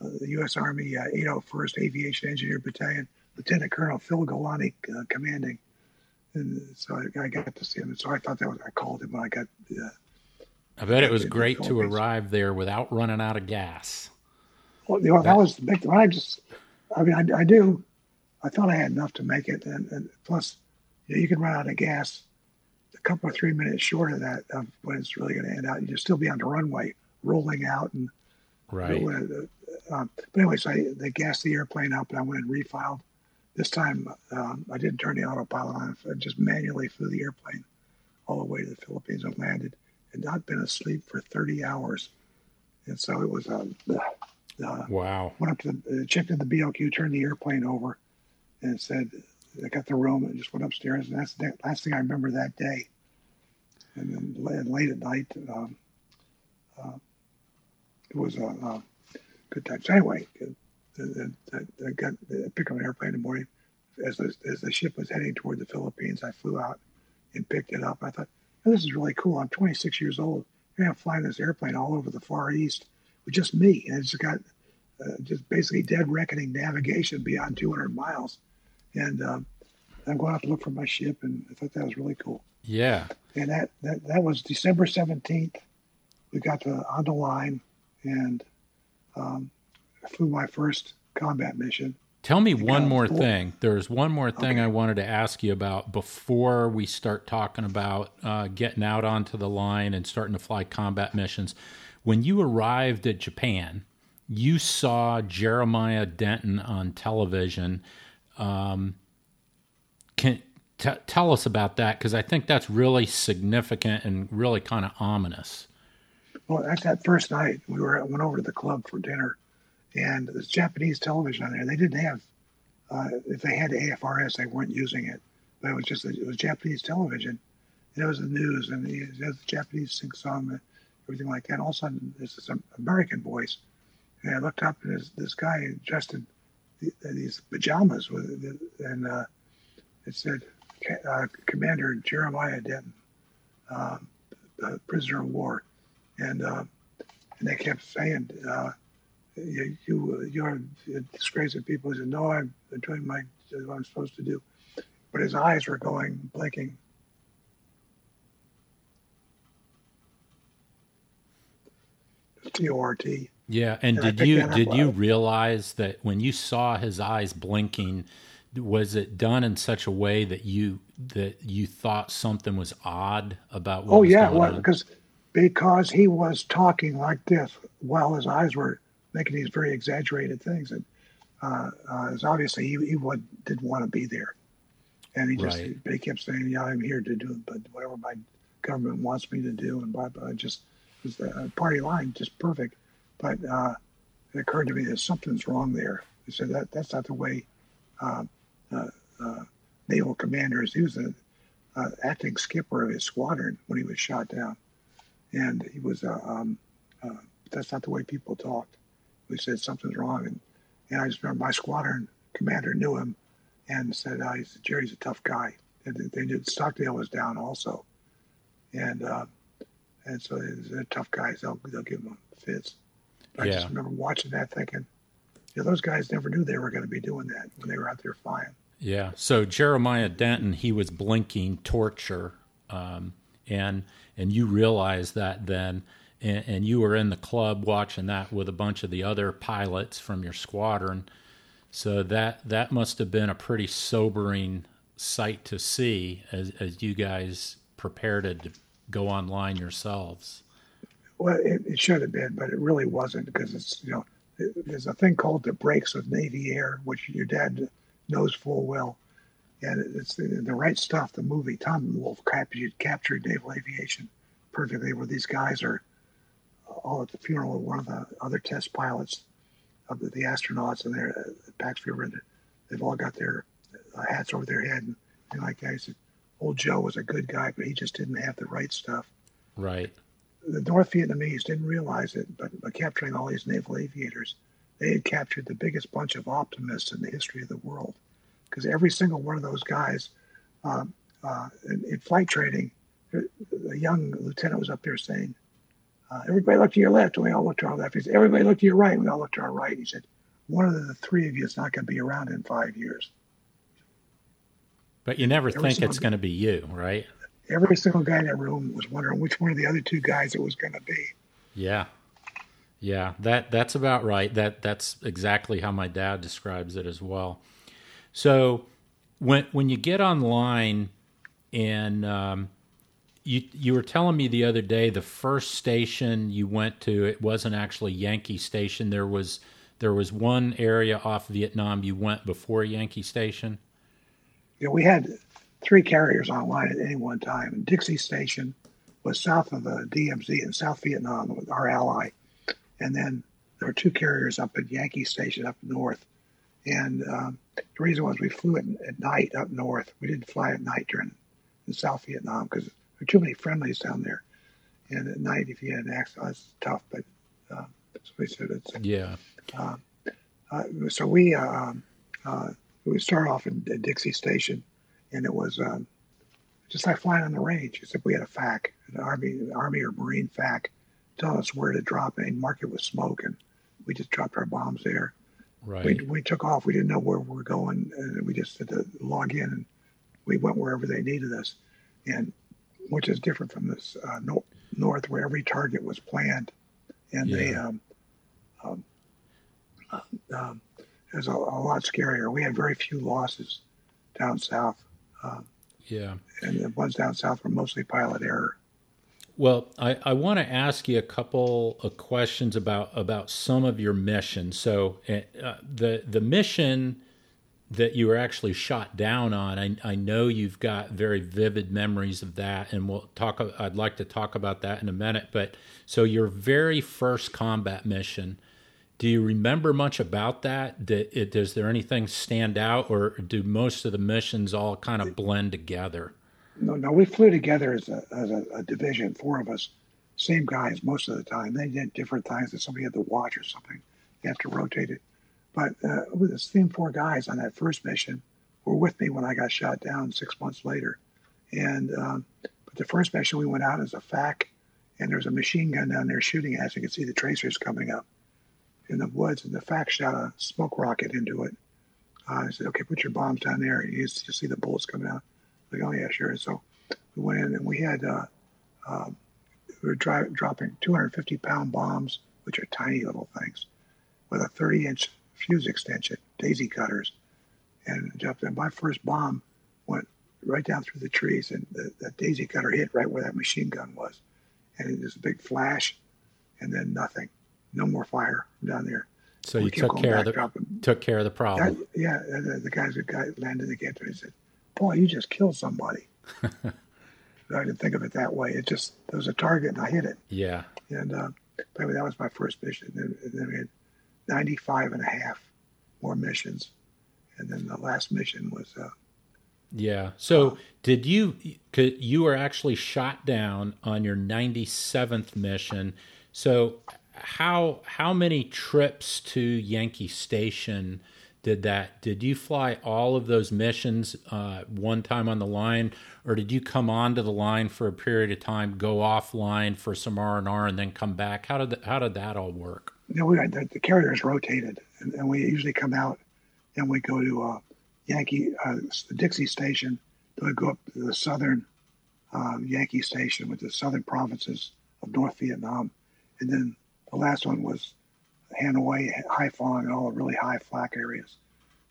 S2: uh, the U.S. Army uh, 801st Aviation Engineer Battalion, Lieutenant Colonel Phil Galante uh, commanding. And so I, I, got to see him. And so I thought that was, I called him when I got. Uh,
S1: I bet it was great to arrive there without running out of gas.
S2: Well, you know, that, that was the big thing. I just, I mean, I, I do. I thought I had enough to make it, and, and plus, you, know, you can run out of gas a couple or three minutes short of that of when it's really going to end out. You'll still be on the runway, rolling out and
S1: right.
S2: Uh, um, but anyways, I they gassed the airplane up, and I went and refiled. This time, um, I didn't turn the autopilot on. I just manually flew the airplane all the way to the Philippines and landed. Had not been asleep for 30 hours, and so it was. a. uh,
S1: wow.
S2: Went up to the, uh, checked in the BLQ, turned the airplane over, and said, I got the room and just went upstairs. And that's the last thing I remember that day. And then late at night, um, uh, it was a, a, good time. So anyway, I got I picked up an airplane in the morning. As the, as the ship was heading toward the Philippines, I flew out and picked it up. I thought, oh, this is really cool. I'm 26 years old. I'm flying this airplane all over the Far East with just me. And it's got uh, just basically dead reckoning navigation beyond 200 miles and um, I'm going out to look for my ship, and I thought that was really cool.
S1: Yeah.
S2: And that that, that was December seventeenth. We got to on the line, and um, flew my first combat mission.
S1: Tell me one more thing. There's one more thing okay. I wanted to ask you about before we start talking about uh, getting out onto the line and starting to fly combat missions. When you arrived at Japan, you saw Jeremiah Denton on television um, can t- tell us about that because I think that's really significant and really kind of ominous.
S2: Well, that's that first night we were went over to the club for dinner, and there's Japanese television on there. They didn't have uh, if they had AFRS, they weren't using it, but it was just it was Japanese television. And it was the news and the, the Japanese sing song, and everything like that. And all of a sudden, there's this American voice, and I looked up and there's this guy dressed in these pajamas with and uh, it said uh, Commander Jeremiah Denton, uh, prisoner of war, and uh, and they kept saying uh, you, you uh, you're disgracing people. He said, "No, I'm doing my what I'm supposed to do," but his eyes were going blinking. T O R T.
S1: Yeah, and, and did you did you realize that when you saw his eyes blinking, was it done in such a way that you that you thought something was odd about what?
S2: Oh yeah, well, because because he was talking like this while his eyes were making these very exaggerated things, and uh, uh, obviously he, he would, didn't want to be there, and he just right. he kept saying, "Yeah, I'm here to do but whatever my government wants me to do," and blah blah. Just was the party line just perfect. But uh, it occurred to me that something's wrong there. I said that that's not the way uh, uh, uh naval commanders. He was an acting skipper of his squadron when he was shot down, and he was. Uh, um, uh, that's not the way people talked. We said something's wrong, and, and I just remember my squadron commander knew him and said, uh, he said "Jerry's a tough guy." And they knew Stockdale was down also, and and so they're tough guys. They'll they'll give them fits. I yeah. just remember watching that thinking, yeah, those guys never knew they were going to be doing that when they were out there flying.
S1: Yeah. So Jeremiah Denton, he was blinking torture, um, and and you realize that then, and, and, you were in the club watching that with a bunch of the other pilots from your squadron. So that that must have been a pretty sobering sight to see as as you guys prepared to go online yourselves.
S2: Well, it, it, should have been, but it really wasn't because it's you know there's a thing called the breaks of Navy Air, which your dad knows full well, and it's the, the right stuff. The movie Tom Wolfe captured, captured naval aviation perfectly, where these guys are all at the funeral of one of the other test pilots of the, the astronauts, and they're at Pax River, and they've all got their uh, hats over their head and, and like I said, old Joe was a good guy, but he just didn't have the right stuff.
S1: Right
S2: the North Vietnamese didn't realize it, but by capturing all these naval aviators, they had captured the biggest bunch of optimists in the history of the world. Because every single one of those guys uh, uh, in, in, flight training, a young lieutenant was up there saying, uh, Everybody look to your left, and we all looked to our left. He said, Everybody look to your right, and we all looked to our right. He said, One of the three of you is not going to be around in five years.
S1: But you never every think it's going to be you, right?
S2: every single guy in that room was wondering which one of the other two guys it was going to be.
S1: Yeah. Yeah, that that's about right. That that's exactly how my dad describes it as well. So when when you get online and um, you you were telling me the other day the first station you went to it wasn't actually Yankee Station. There was there was one area off Vietnam you went before Yankee Station.
S2: Yeah, we had three carriers online at any one time. And Dixie Station was south of the DMZ in South Vietnam with our ally, and then there were two carriers up at Yankee Station up north. And um, the reason was we flew at, at night up north. We didn't fly at night during in South Vietnam because there were too many friendlies down there. And at night, if you had an accident, it's tough. But uh, so we said it's
S1: yeah.
S2: Uh, uh, so we uh, uh, we started off in, in Dixie Station, and it was um, just like flying on the range, except we had a FAC, an Army Army or Marine FAC, telling us where to drop and mark it with smoke, and we just dropped our bombs there.
S1: Right.
S2: We, we took off. We didn't know where we were going, and we just had to log in, and we went wherever they needed us, and which is different from this uh, no, north where every target was planned, and
S1: Yeah.
S2: they um, um, um, it was a, a lot scarier. We had very few losses down south, um,
S1: Yeah.
S2: and the ones down south were mostly pilot error.
S1: Well, I, I want to ask you a couple of questions about about some of your missions. So uh, the the mission that you were actually shot down on, I, I know you've got very vivid memories of that, and we'll talk. I'd like to talk about that in a minute. But so your very first combat mission, do you remember much about that? Did, does there anything stand out, or do most of the missions all kind of blend together?
S2: No, no, we flew together as a, as a, a division, four of us, same guys most of the time. They did different times that somebody had to watch or something. You have to rotate it. But uh, the same four guys on that first mission were with me when I got shot down six months later. And um, but the first mission we went out as a FAC, and there was a machine gun down there shooting at us. You could see the tracers coming up in the woods, and the FAC shot a smoke rocket into it. Uh, I said, "Okay, put your bombs down there." And you, you see the bullets coming out. Like, oh yeah, sure. So we went in and we had uh, um, we were dri- dropping 250 pound bombs, which are tiny little things, with a 30 inch fuse extension, daisy cutters, and jumped in. My first bomb went right down through the trees, and the, the daisy cutter hit right where that machine gun was, and it was a big flash, and then nothing, no more fire down there.
S1: So
S2: We
S1: you took care of the
S2: dropping
S1: took care of the problem.
S2: yeah, and the, the guys that got landed again, he said, "Boy, you just killed somebody." I didn't think of it that way. It just there was a target, and I hit it.
S1: Yeah.
S2: And uh, but that was my first mission. And then, and then we had 95 and a half more missions, and then the last mission was uh,
S1: Yeah. So did you you were actually shot down on your 97th mission. So how how many trips to Yankee Station did that did you fly all of those missions uh, one time on the line or did you come onto the line for a period of time go offline for some R&R and then come back how did that, how did that all work
S2: you know, we the, the carriers rotated, and, and we usually come out and we go to uh, Yankee, uh, the Dixie Station. Then we go up to the southern uh, Yankee Station with the southern provinces of North Vietnam, and then the last one was Hanoi, Haiphong, and all the really high flak areas.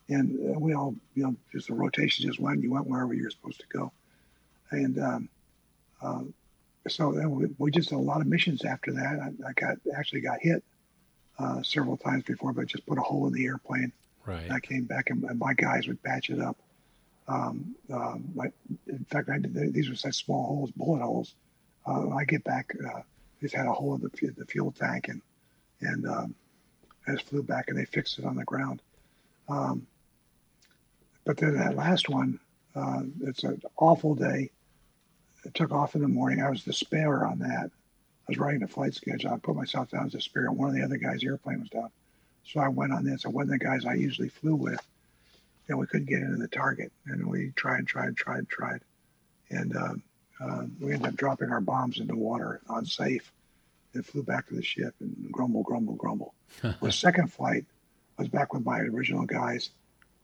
S2: And uh, we all, you know, just the rotation just went. You went wherever you were supposed to go, and um, uh, so then we, we just did a lot of missions after that. I, I got actually got hit uh, several times before, but just put a hole in the airplane.
S1: right
S2: And I came back, and, and my guys would patch it up. Um, um, my, in fact, I did, these were such small holes, bullet holes. Uh, I get back, uh, just had a hole in the, the fuel tank, and and um, Just flew back, and they fixed it on the ground. Um, but then that last one, uh, it's an awful day. It took off in the morning. I was the spare on that. I was writing a flight schedule. I put myself down as a spare. One of the other guys' airplane was down. So I went on this. I wasn't the guys I usually flew with. And we couldn't get into the target. And we tried, tried, tried, tried. And um, uh, we ended up dropping our bombs into water unsafe and flew back to the ship and grumble, grumble, grumble. the second flight was back with my original guys.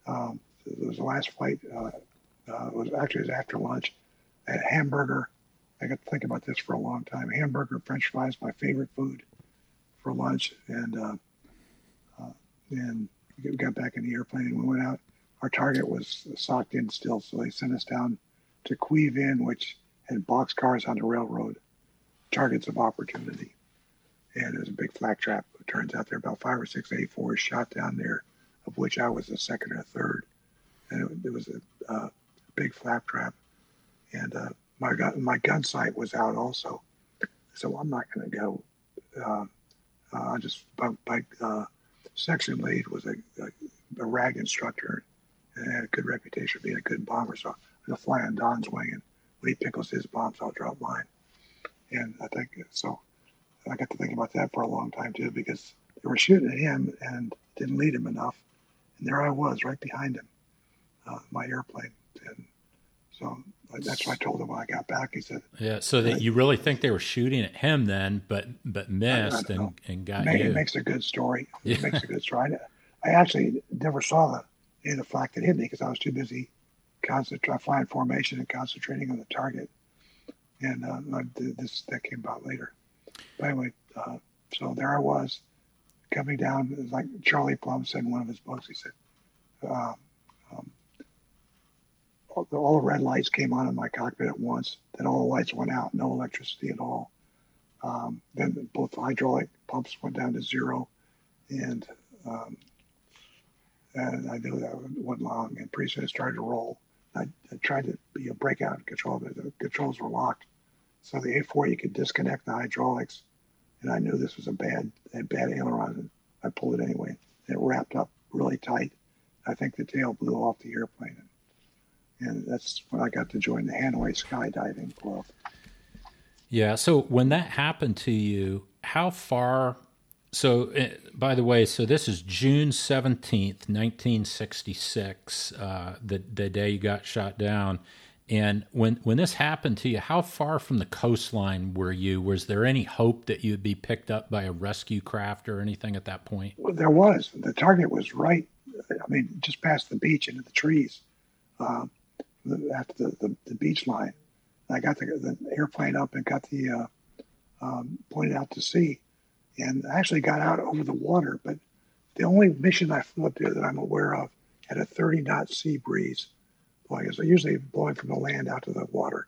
S2: Um, it was the last flight. Uh, uh, it was actually it was after lunch. I had hamburger. I got to think about this for a long time. Hamburger, French fries, my favorite food for lunch, and uh, uh, and we got back in the airplane and we went out. Our target was socked in still, so they sent us down to Vinh, which had box cars on the railroad, targets of opportunity. And there's a big flak trap. It turns out there are about five or six A4s shot down there, of which I was the second or third. And it, it was a uh, big flap trap. And uh, my gun, my gun sight was out also. So I'm not going to go. Uh, uh, just my, my uh, section lead was a, a, a, RAG instructor and had a good reputation for being a good bomber. So I'm fly on Don's wing, and when he pickles his bombs, I'll drop mine. And I think so. I got to think about that for a long time too, because they were shooting at him and didn't lead him enough, and there I was right behind him, uh, my airplane, and so that's what I told him when I got back. He said,
S1: "Yeah, so that you really think they were shooting at him then, but but missed and, and got
S2: it,
S1: you."
S2: It makes a good story. It yeah. makes a good story. I, I actually never saw the the flak that hit me because I was too busy concentrating, flying formation and concentrating on the target. And uh, this that came about later. But anyway, uh, so there I was coming down. It was like Charlie Plumb said in one of his books. He said, uh, um, all, the red lights came on in my cockpit at once. Then all the lights went out, no electricity at all. Um, then both hydraulic pumps went down to zero, and um, and I knew that wasn't long. And pretty soon it started to roll. I, I tried to be a breakout control, but the controls were locked. So the A4 you could disconnect the hydraulics, and I knew this was a bad a bad aileron. I pulled it anyway. It wrapped up really tight. I think the tail blew off the airplane and that's when I got to join the Hanoi Skydiving Club.
S1: Yeah. So when that happened to you, how far? So, uh, by the way, so this is June seventeenth, nineteen sixty-six, uh, the the day you got shot down. And when when this happened to you, how far from the coastline were you? Was there any hope that you'd be picked up by a rescue craft or anything at that point?
S2: Well, there was. The target was right. I mean, just past the beach into the trees. Um, after the, the, the, beach line. I got the, the, airplane up and got the uh, um, pointed out to sea, and actually got out over the water. But the only mission I flew up there that I'm aware of had a 30 knot sea breeze blowing. So usually blowing from the land out to the water,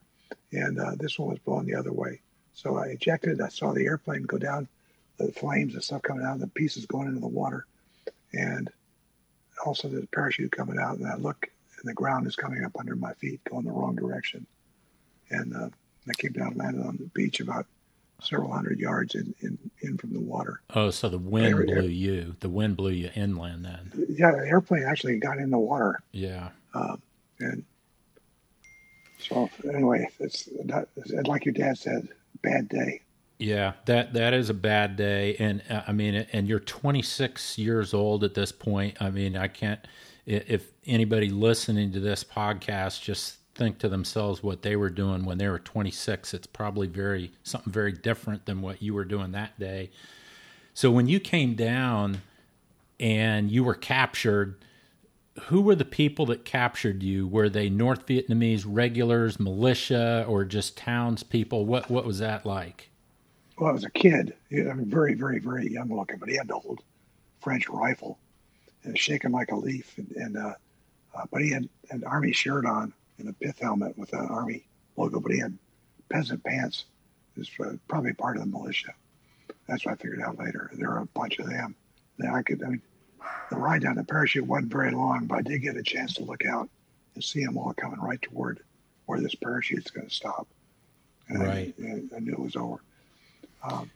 S2: and uh, this one was blowing the other way. So I ejected. I saw the airplane go down, the flames and stuff coming out, the pieces going into the water, and also the parachute coming out. And I look and the ground is coming up under my feet, going the wrong direction. And uh, I came down, landed on the beach about several hundred yards in, in, in from the water.
S1: Oh, so the wind blew you. The wind blew you inland then.
S2: Yeah, the airplane actually got in the water.
S1: Yeah.
S2: Um, and so anyway, it's, not, like your dad said, bad day.
S1: Yeah, that that is a bad day, and uh, I mean, and you're 26 years old at this point. I mean, I can't if anybody listening to this podcast just think to themselves what they were doing when they were 26 it's probably very something very different than what you were doing that day so when you came down and you were captured who were the people that captured you were they north vietnamese regulars militia or just townspeople what what was that like
S2: well i was a kid I mean, very very very young looking but he had the old french rifle and shaking like a leaf. And, and uh, uh, but he had an army shirt on and a pith helmet with an army logo, but he had peasant pants. Is probably part of the militia. That's what I figured out later. There were a bunch of them. Then I could, I mean, the ride down the parachute wasn't very long, but I did get a chance to look out and see them all coming right toward where this parachute's going to stop.
S1: And right.
S2: I, I, knew it was over. Um,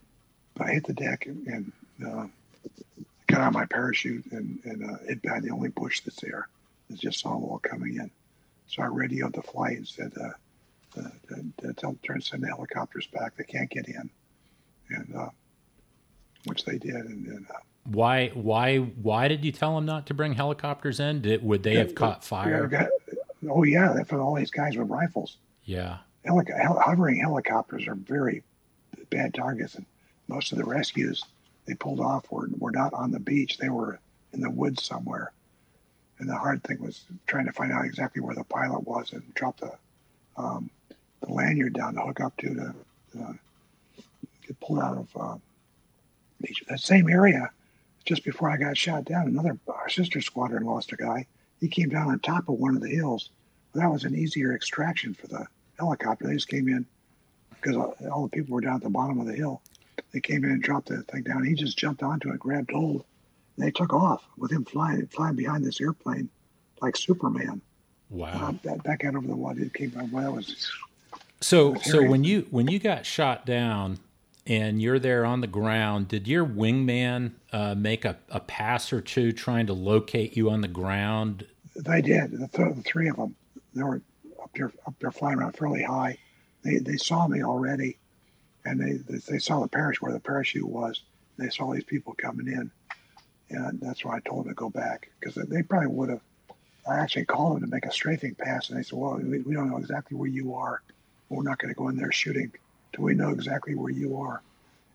S2: but I hit the deck and, and uh, got out my parachute and, and uh, hit by the only bush that's there. I just saw them all coming in. So I radioed the flight and said, uh, uh, to, to tell, turn send the helicopters back. They can't get in, and uh, which they did. And, and uh,
S1: why why why did you tell them not to bring helicopters in? Did would they have caught fire?
S2: Got, oh yeah, for all these guys with rifles.
S1: Yeah,
S2: Helic- hovering helicopters are very bad targets, and most of the rescues they pulled off were, were not on the beach. They were in the woods somewhere. And the hard thing was trying to find out exactly where the pilot was and drop the, um, the lanyard down to hook up to to uh, get pulled out of uh, beach. That same area, just before I got shot down, another our sister squadron lost a guy. He came down on top of one of the hills. Well, that was an easier extraction for the helicopter. They just came in because all the people were down at the bottom of the hill. They came in and dropped the thing down. He just jumped onto it, grabbed hold, and they took off with him flying flying behind this airplane like Superman.
S1: Wow!
S2: Uh, that, that got over the water. It came. Well, that was
S1: so. So when you when you got shot down, and you're there on the ground, did your wingman uh, make a, a pass or two trying to locate you on the ground?
S2: They did. The, th- the three of them, they were up there, up there flying around fairly high. They, they saw me already, and they, they saw the parachute where the parachute was. They saw these people coming in, and that's why I told them to go back because they probably would have. I actually called them to make a strafing pass, and they said, "Well, we, we don't know exactly where you are. We're not going to go in there shooting." Till we know exactly where you are.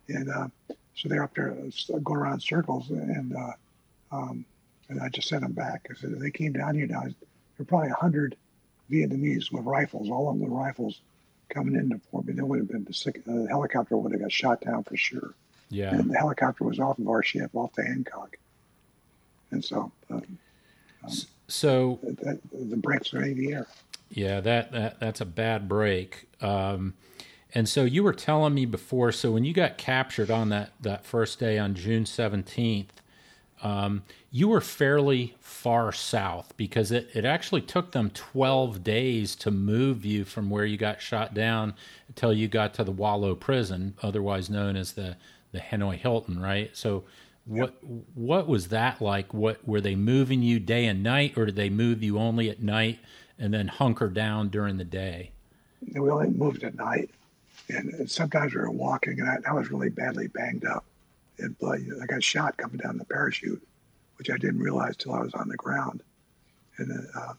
S2: And uh, so they're up there uh, going around circles, and uh, um, and I just sent them back. I said they came down here now. There are probably a hundred Vietnamese with rifles, all of them with rifles, coming into Fort Me. They would have been the, the helicopter would have got shot down for sure.
S1: Yeah,
S2: and the helicopter was off of our ship, off the Hancock, and so. Um,
S1: um, so
S2: the, the brakes are in the air.
S1: Yeah, that, that that's a bad break. Um, and so you were telling me before, so when you got captured on that, that first day on June 17th, um, you were fairly far south because it, it actually took them 12 days to move you from where you got shot down until you got to the Hoa Lo prison, otherwise known as the, the Hanoi Hilton, right? So what yep. what was that like? What were they moving you day and night, or did they move you only at night and then hunker down during the day?
S2: We only moved at night and sometimes we were walking, and I, I was really badly banged up. And I got shot coming down the parachute, which I didn't realize till I was on the ground. And uh,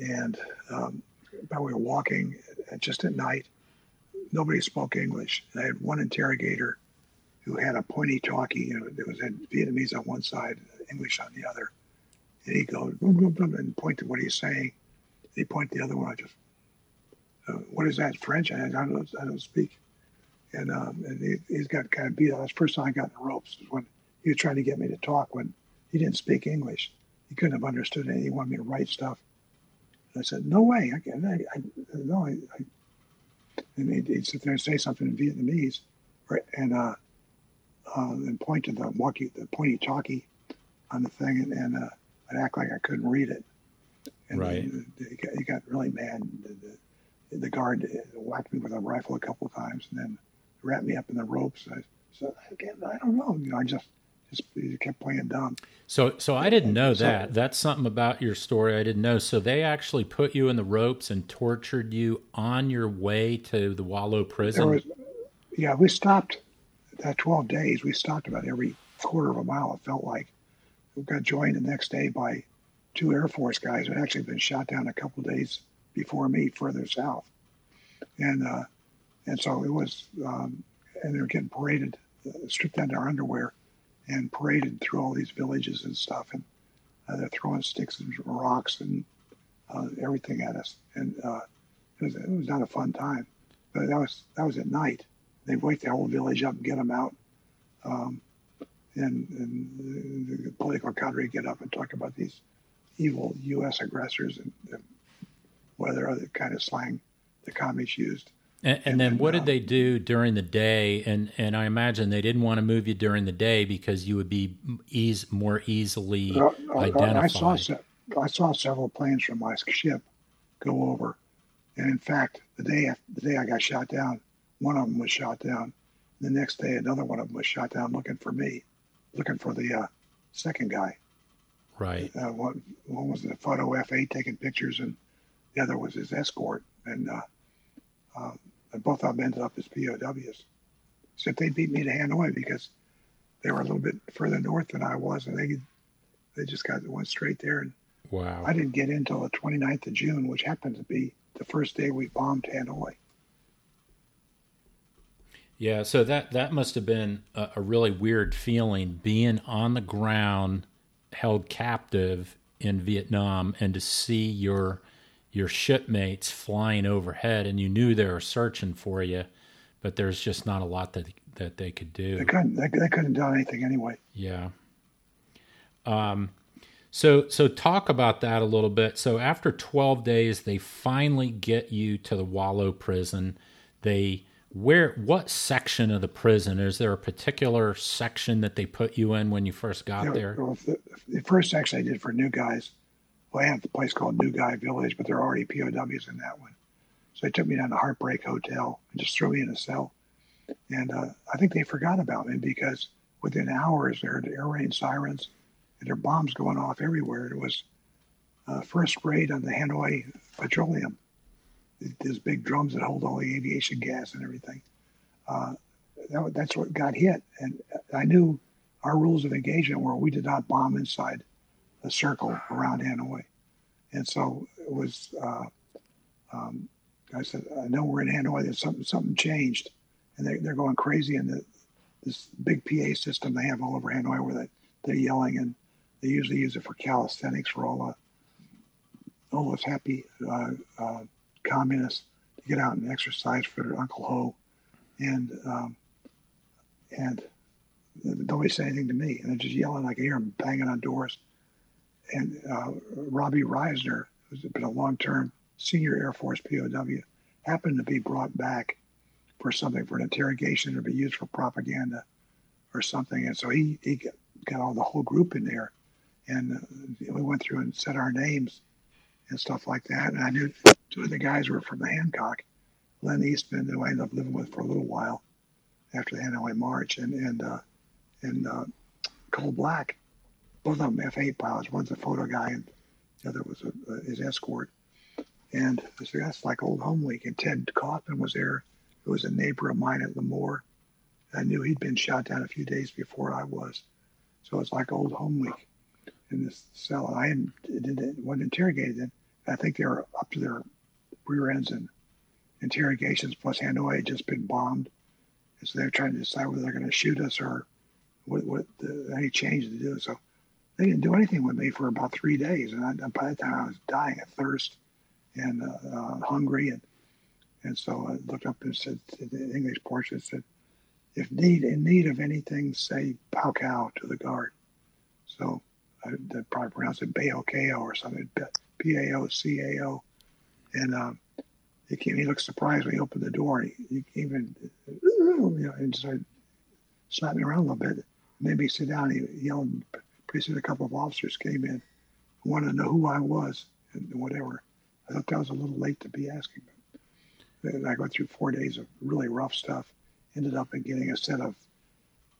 S2: and um, but we were walking just at night. Nobody spoke English. And I had one interrogator who had a pointy talkie. You know, there was in Vietnamese on one side, English on the other. And he goes and point to what he's saying. He point the other one. I just uh, what is that French? I, I don't I don't speak. And, um, and he, has got kind of beat. That's the first time I got in the ropes was when he was trying to get me to talk when he didn't speak English. He couldn't have understood anything. He wanted me to write stuff. And I said, "No way! I can't. I, I no." I, I, and he'd, he'd, sit there and say something in Vietnamese, or, and uh, uh, and point to the walkie, the pointy talkie on the thing, and, and uh, I'd act like I couldn't read it. And
S1: right.
S2: He got, he got really mad. The, the, guard whacked me with a rifle a couple of times and then wrapped me up in the ropes. I said, again, I don't know. You know, I just just kept playing dumb.
S1: So, so I didn't know so, that. That's something about your story I didn't know. So they actually put you in the ropes and tortured you on your way to the Hoa Lo prison. Was,
S2: yeah, we stopped that twelve days. We stopped about every quarter of a mile. It felt like we got joined the next day by two Air Force guys who had actually been shot down a couple days before me further south. And uh, and so it was, um, and they were getting paraded, uh, stripped down to our underwear, and paraded through all these villages and stuff. And uh, they're throwing sticks and rocks and uh, everything at us. And uh, it was it was not a fun time. But that was that was at night. They wake the whole village up and get them out. Um, and, and the political cadre get up and talk about these evil U.S. aggressors and, and whether other kind of slang the commies used.
S1: And, and, then, what uh, did they do during the day? And and I imagine they didn't want to move you during the day because you would be ease more easily uh, identified. I
S2: saw I saw several planes from my ship go over, and in fact, the day the day I got shot down, one of them was shot down. The next day, another one of them was shot down, looking for me, looking for the uh, second guy.
S1: Right.
S2: Uh, one, one was the photo F8 taking pictures, and the other was his escort, and uh, uh, both of them ended up as POWs. Except they beat me to Hanoi because they were a little bit further north than I was, and they they just got went straight there. And
S1: wow,
S2: I didn't get in until the 29th of June, which happened to be the first day we bombed Hanoi.
S1: Yeah, so that that must have been a, a really weird feeling being on the ground, held captive in Vietnam, and to see your your shipmates flying overhead, and you knew they were searching for you, but there's just not a lot that that they could do.
S2: They couldn't. They, they couldn't do anything anyway.
S1: Yeah. Um. So so talk about that a little bit. So after 12 days they finally get you to the Hoa Lo prison. They where what section of the prison is there a particular section that they put you in when you first got
S2: Yeah,
S1: there?
S2: Well, the, the first section I did for new guys, have the place called New Guy Village, but there are already POWs in that one. So they took me down to Heartbreak Hotel and just threw me in a cell. And uh, I think they forgot about me because within hours there were air raid sirens and there were bombs going off everywhere. It was uh, first raid on the Hanoi Petroleum, these big drums that hold all the aviation gas and everything. Uh, that, that's what got hit. And I knew our rules of engagement were we did not bomb inside a circle around Hanoi. And so it was, uh, um, I said, I know we're in Hanoi, there's something, something changed. And they, they're going crazy in the, this big PA system they have all over Hanoi where they, they're yelling and they usually use it for calisthenics for all the, all those happy uh, uh, communists to get out and exercise for their Uncle Ho. And, um, and nobody said anything to me. And they're just yelling. I can hear them banging on doors. And uh, Robbie Risner, who's been a long-term senior Air Force POW, happened to be brought back for something, for an interrogation or be used for propaganda or something. And so he, he got, all the whole group in there. And uh, we went through and said our names and stuff like that. And I knew two of the guys were from the Hancock, Len Eastman, who I ended up living with for a little while after the Hanoi March, and and uh, and uh, Cole Black, both of them F-8 pilots. One's a photo guy, and the other was a, his escort. And said, that's like old home week. And Ted Kopfman was there, who was a neighbor of mine at Lemoore. I knew he'd been shot down a few days before I was, so it's like old home week in this cell. I didn't, wasn't interrogated then. I think they were up to their rear ends in interrogations. Plus, Hanoi had just been bombed, and so they're trying to decide whether they're going to shoot us or what, what the, any change to do. So they didn't do anything with me for about three days, and I, by the time I was dying of thirst and uh, uh, hungry, and and so I looked up and said the English portion said, "If need in need of anything, say pow cow to the guard." So I, I probably pronounced it Bayokao or something. P A O C A O, and um, he came. He looked surprised when he opened the door. He, he even you know, and started slapping me around a little bit. Made me sit down. He yelled. Pretty soon, a couple of officers came in, wanted to know who I was and whatever. I thought that was a little late to be asking. And I went through four days of really rough stuff. Ended up in getting a set of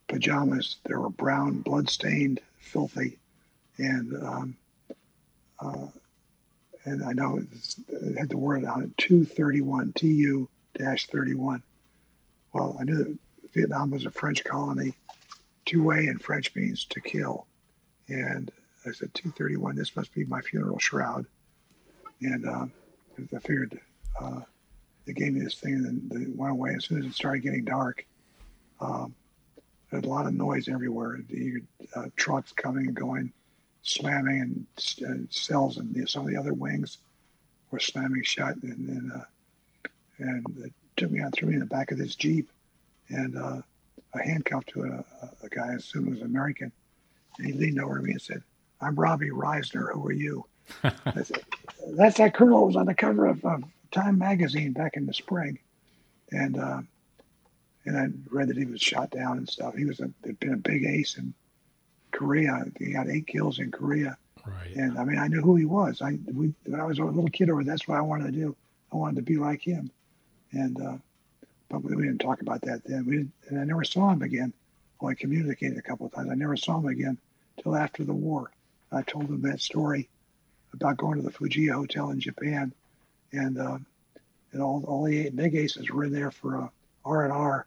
S2: pajamas. They were brown, blood-stained, filthy, and um, uh, and I know it had the word on it 231, TU 31. Well, I knew that Vietnam was a French colony. Two way in French means to kill. And I said, 231, this must be my funeral shroud. And uh, I figured uh, they gave me this thing and then they went away. As soon as it started getting dark, um, was a lot of noise everywhere. The uh, trucks coming and going slamming and, and cells and know, some of the other wings were slamming shut and then uh, and it took me out threw me in the back of this jeep and uh, I handcuffed to a, a guy I assumed was American and he leaned over to me and said I'm Robbie Risner who are you I said, that's that colonel who was on the cover of, of Time magazine back in the spring and uh, and I read that he was shot down and stuff he was a, had been a big ace in Korea. He got eight kills in Korea.
S1: Right.
S2: And I mean, I knew who he was. I we, when I was a little kid over, that's what I wanted to do. I wanted to be like him. And uh, but we didn't talk about that then. We didn't, and I never saw him again. Well, I communicated a couple of times. I never saw him again till after the war. I told him that story about going to the Fujiya Hotel in Japan, and uh, and all all the eight big aces were in there for uh, R and R,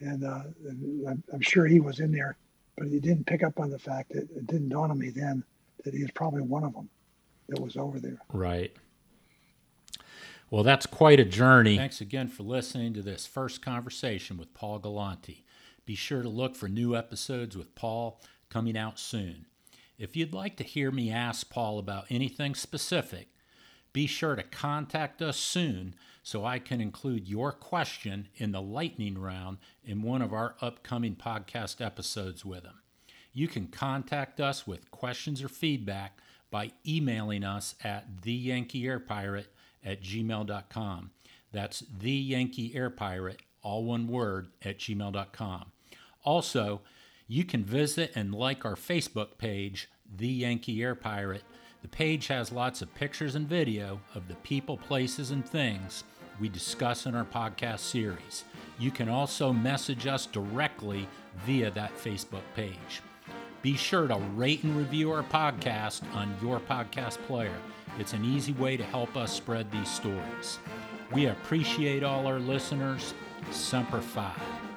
S2: and, uh, and I'm, I'm sure he was in there but he didn't pick up on the fact that it didn't dawn on me then that he was probably one of them that was over there.
S1: Right. Well, that's quite a journey. Thanks again for listening to this first conversation with Paul Galante. Be sure to look for new episodes with Paul coming out soon. If you'd like to hear me ask Paul about anything specific, be sure to contact us soon so I can include your question in the lightning round in one of our upcoming podcast episodes with him. You can contact us with questions or feedback by emailing us at theyankeeairpirate at gmail.com. That's the Yankee Air Pirate, all one word, at gmail.com. Also, you can visit and like our Facebook page, The Yankee Air Pirate. The page has lots of pictures and video of the people, places, and things we discuss in our podcast series. You can also message us directly via that Facebook page. Be sure to rate and review our podcast on your podcast player. It's an easy way to help us spread these stories. We appreciate all our listeners. Semper Fi.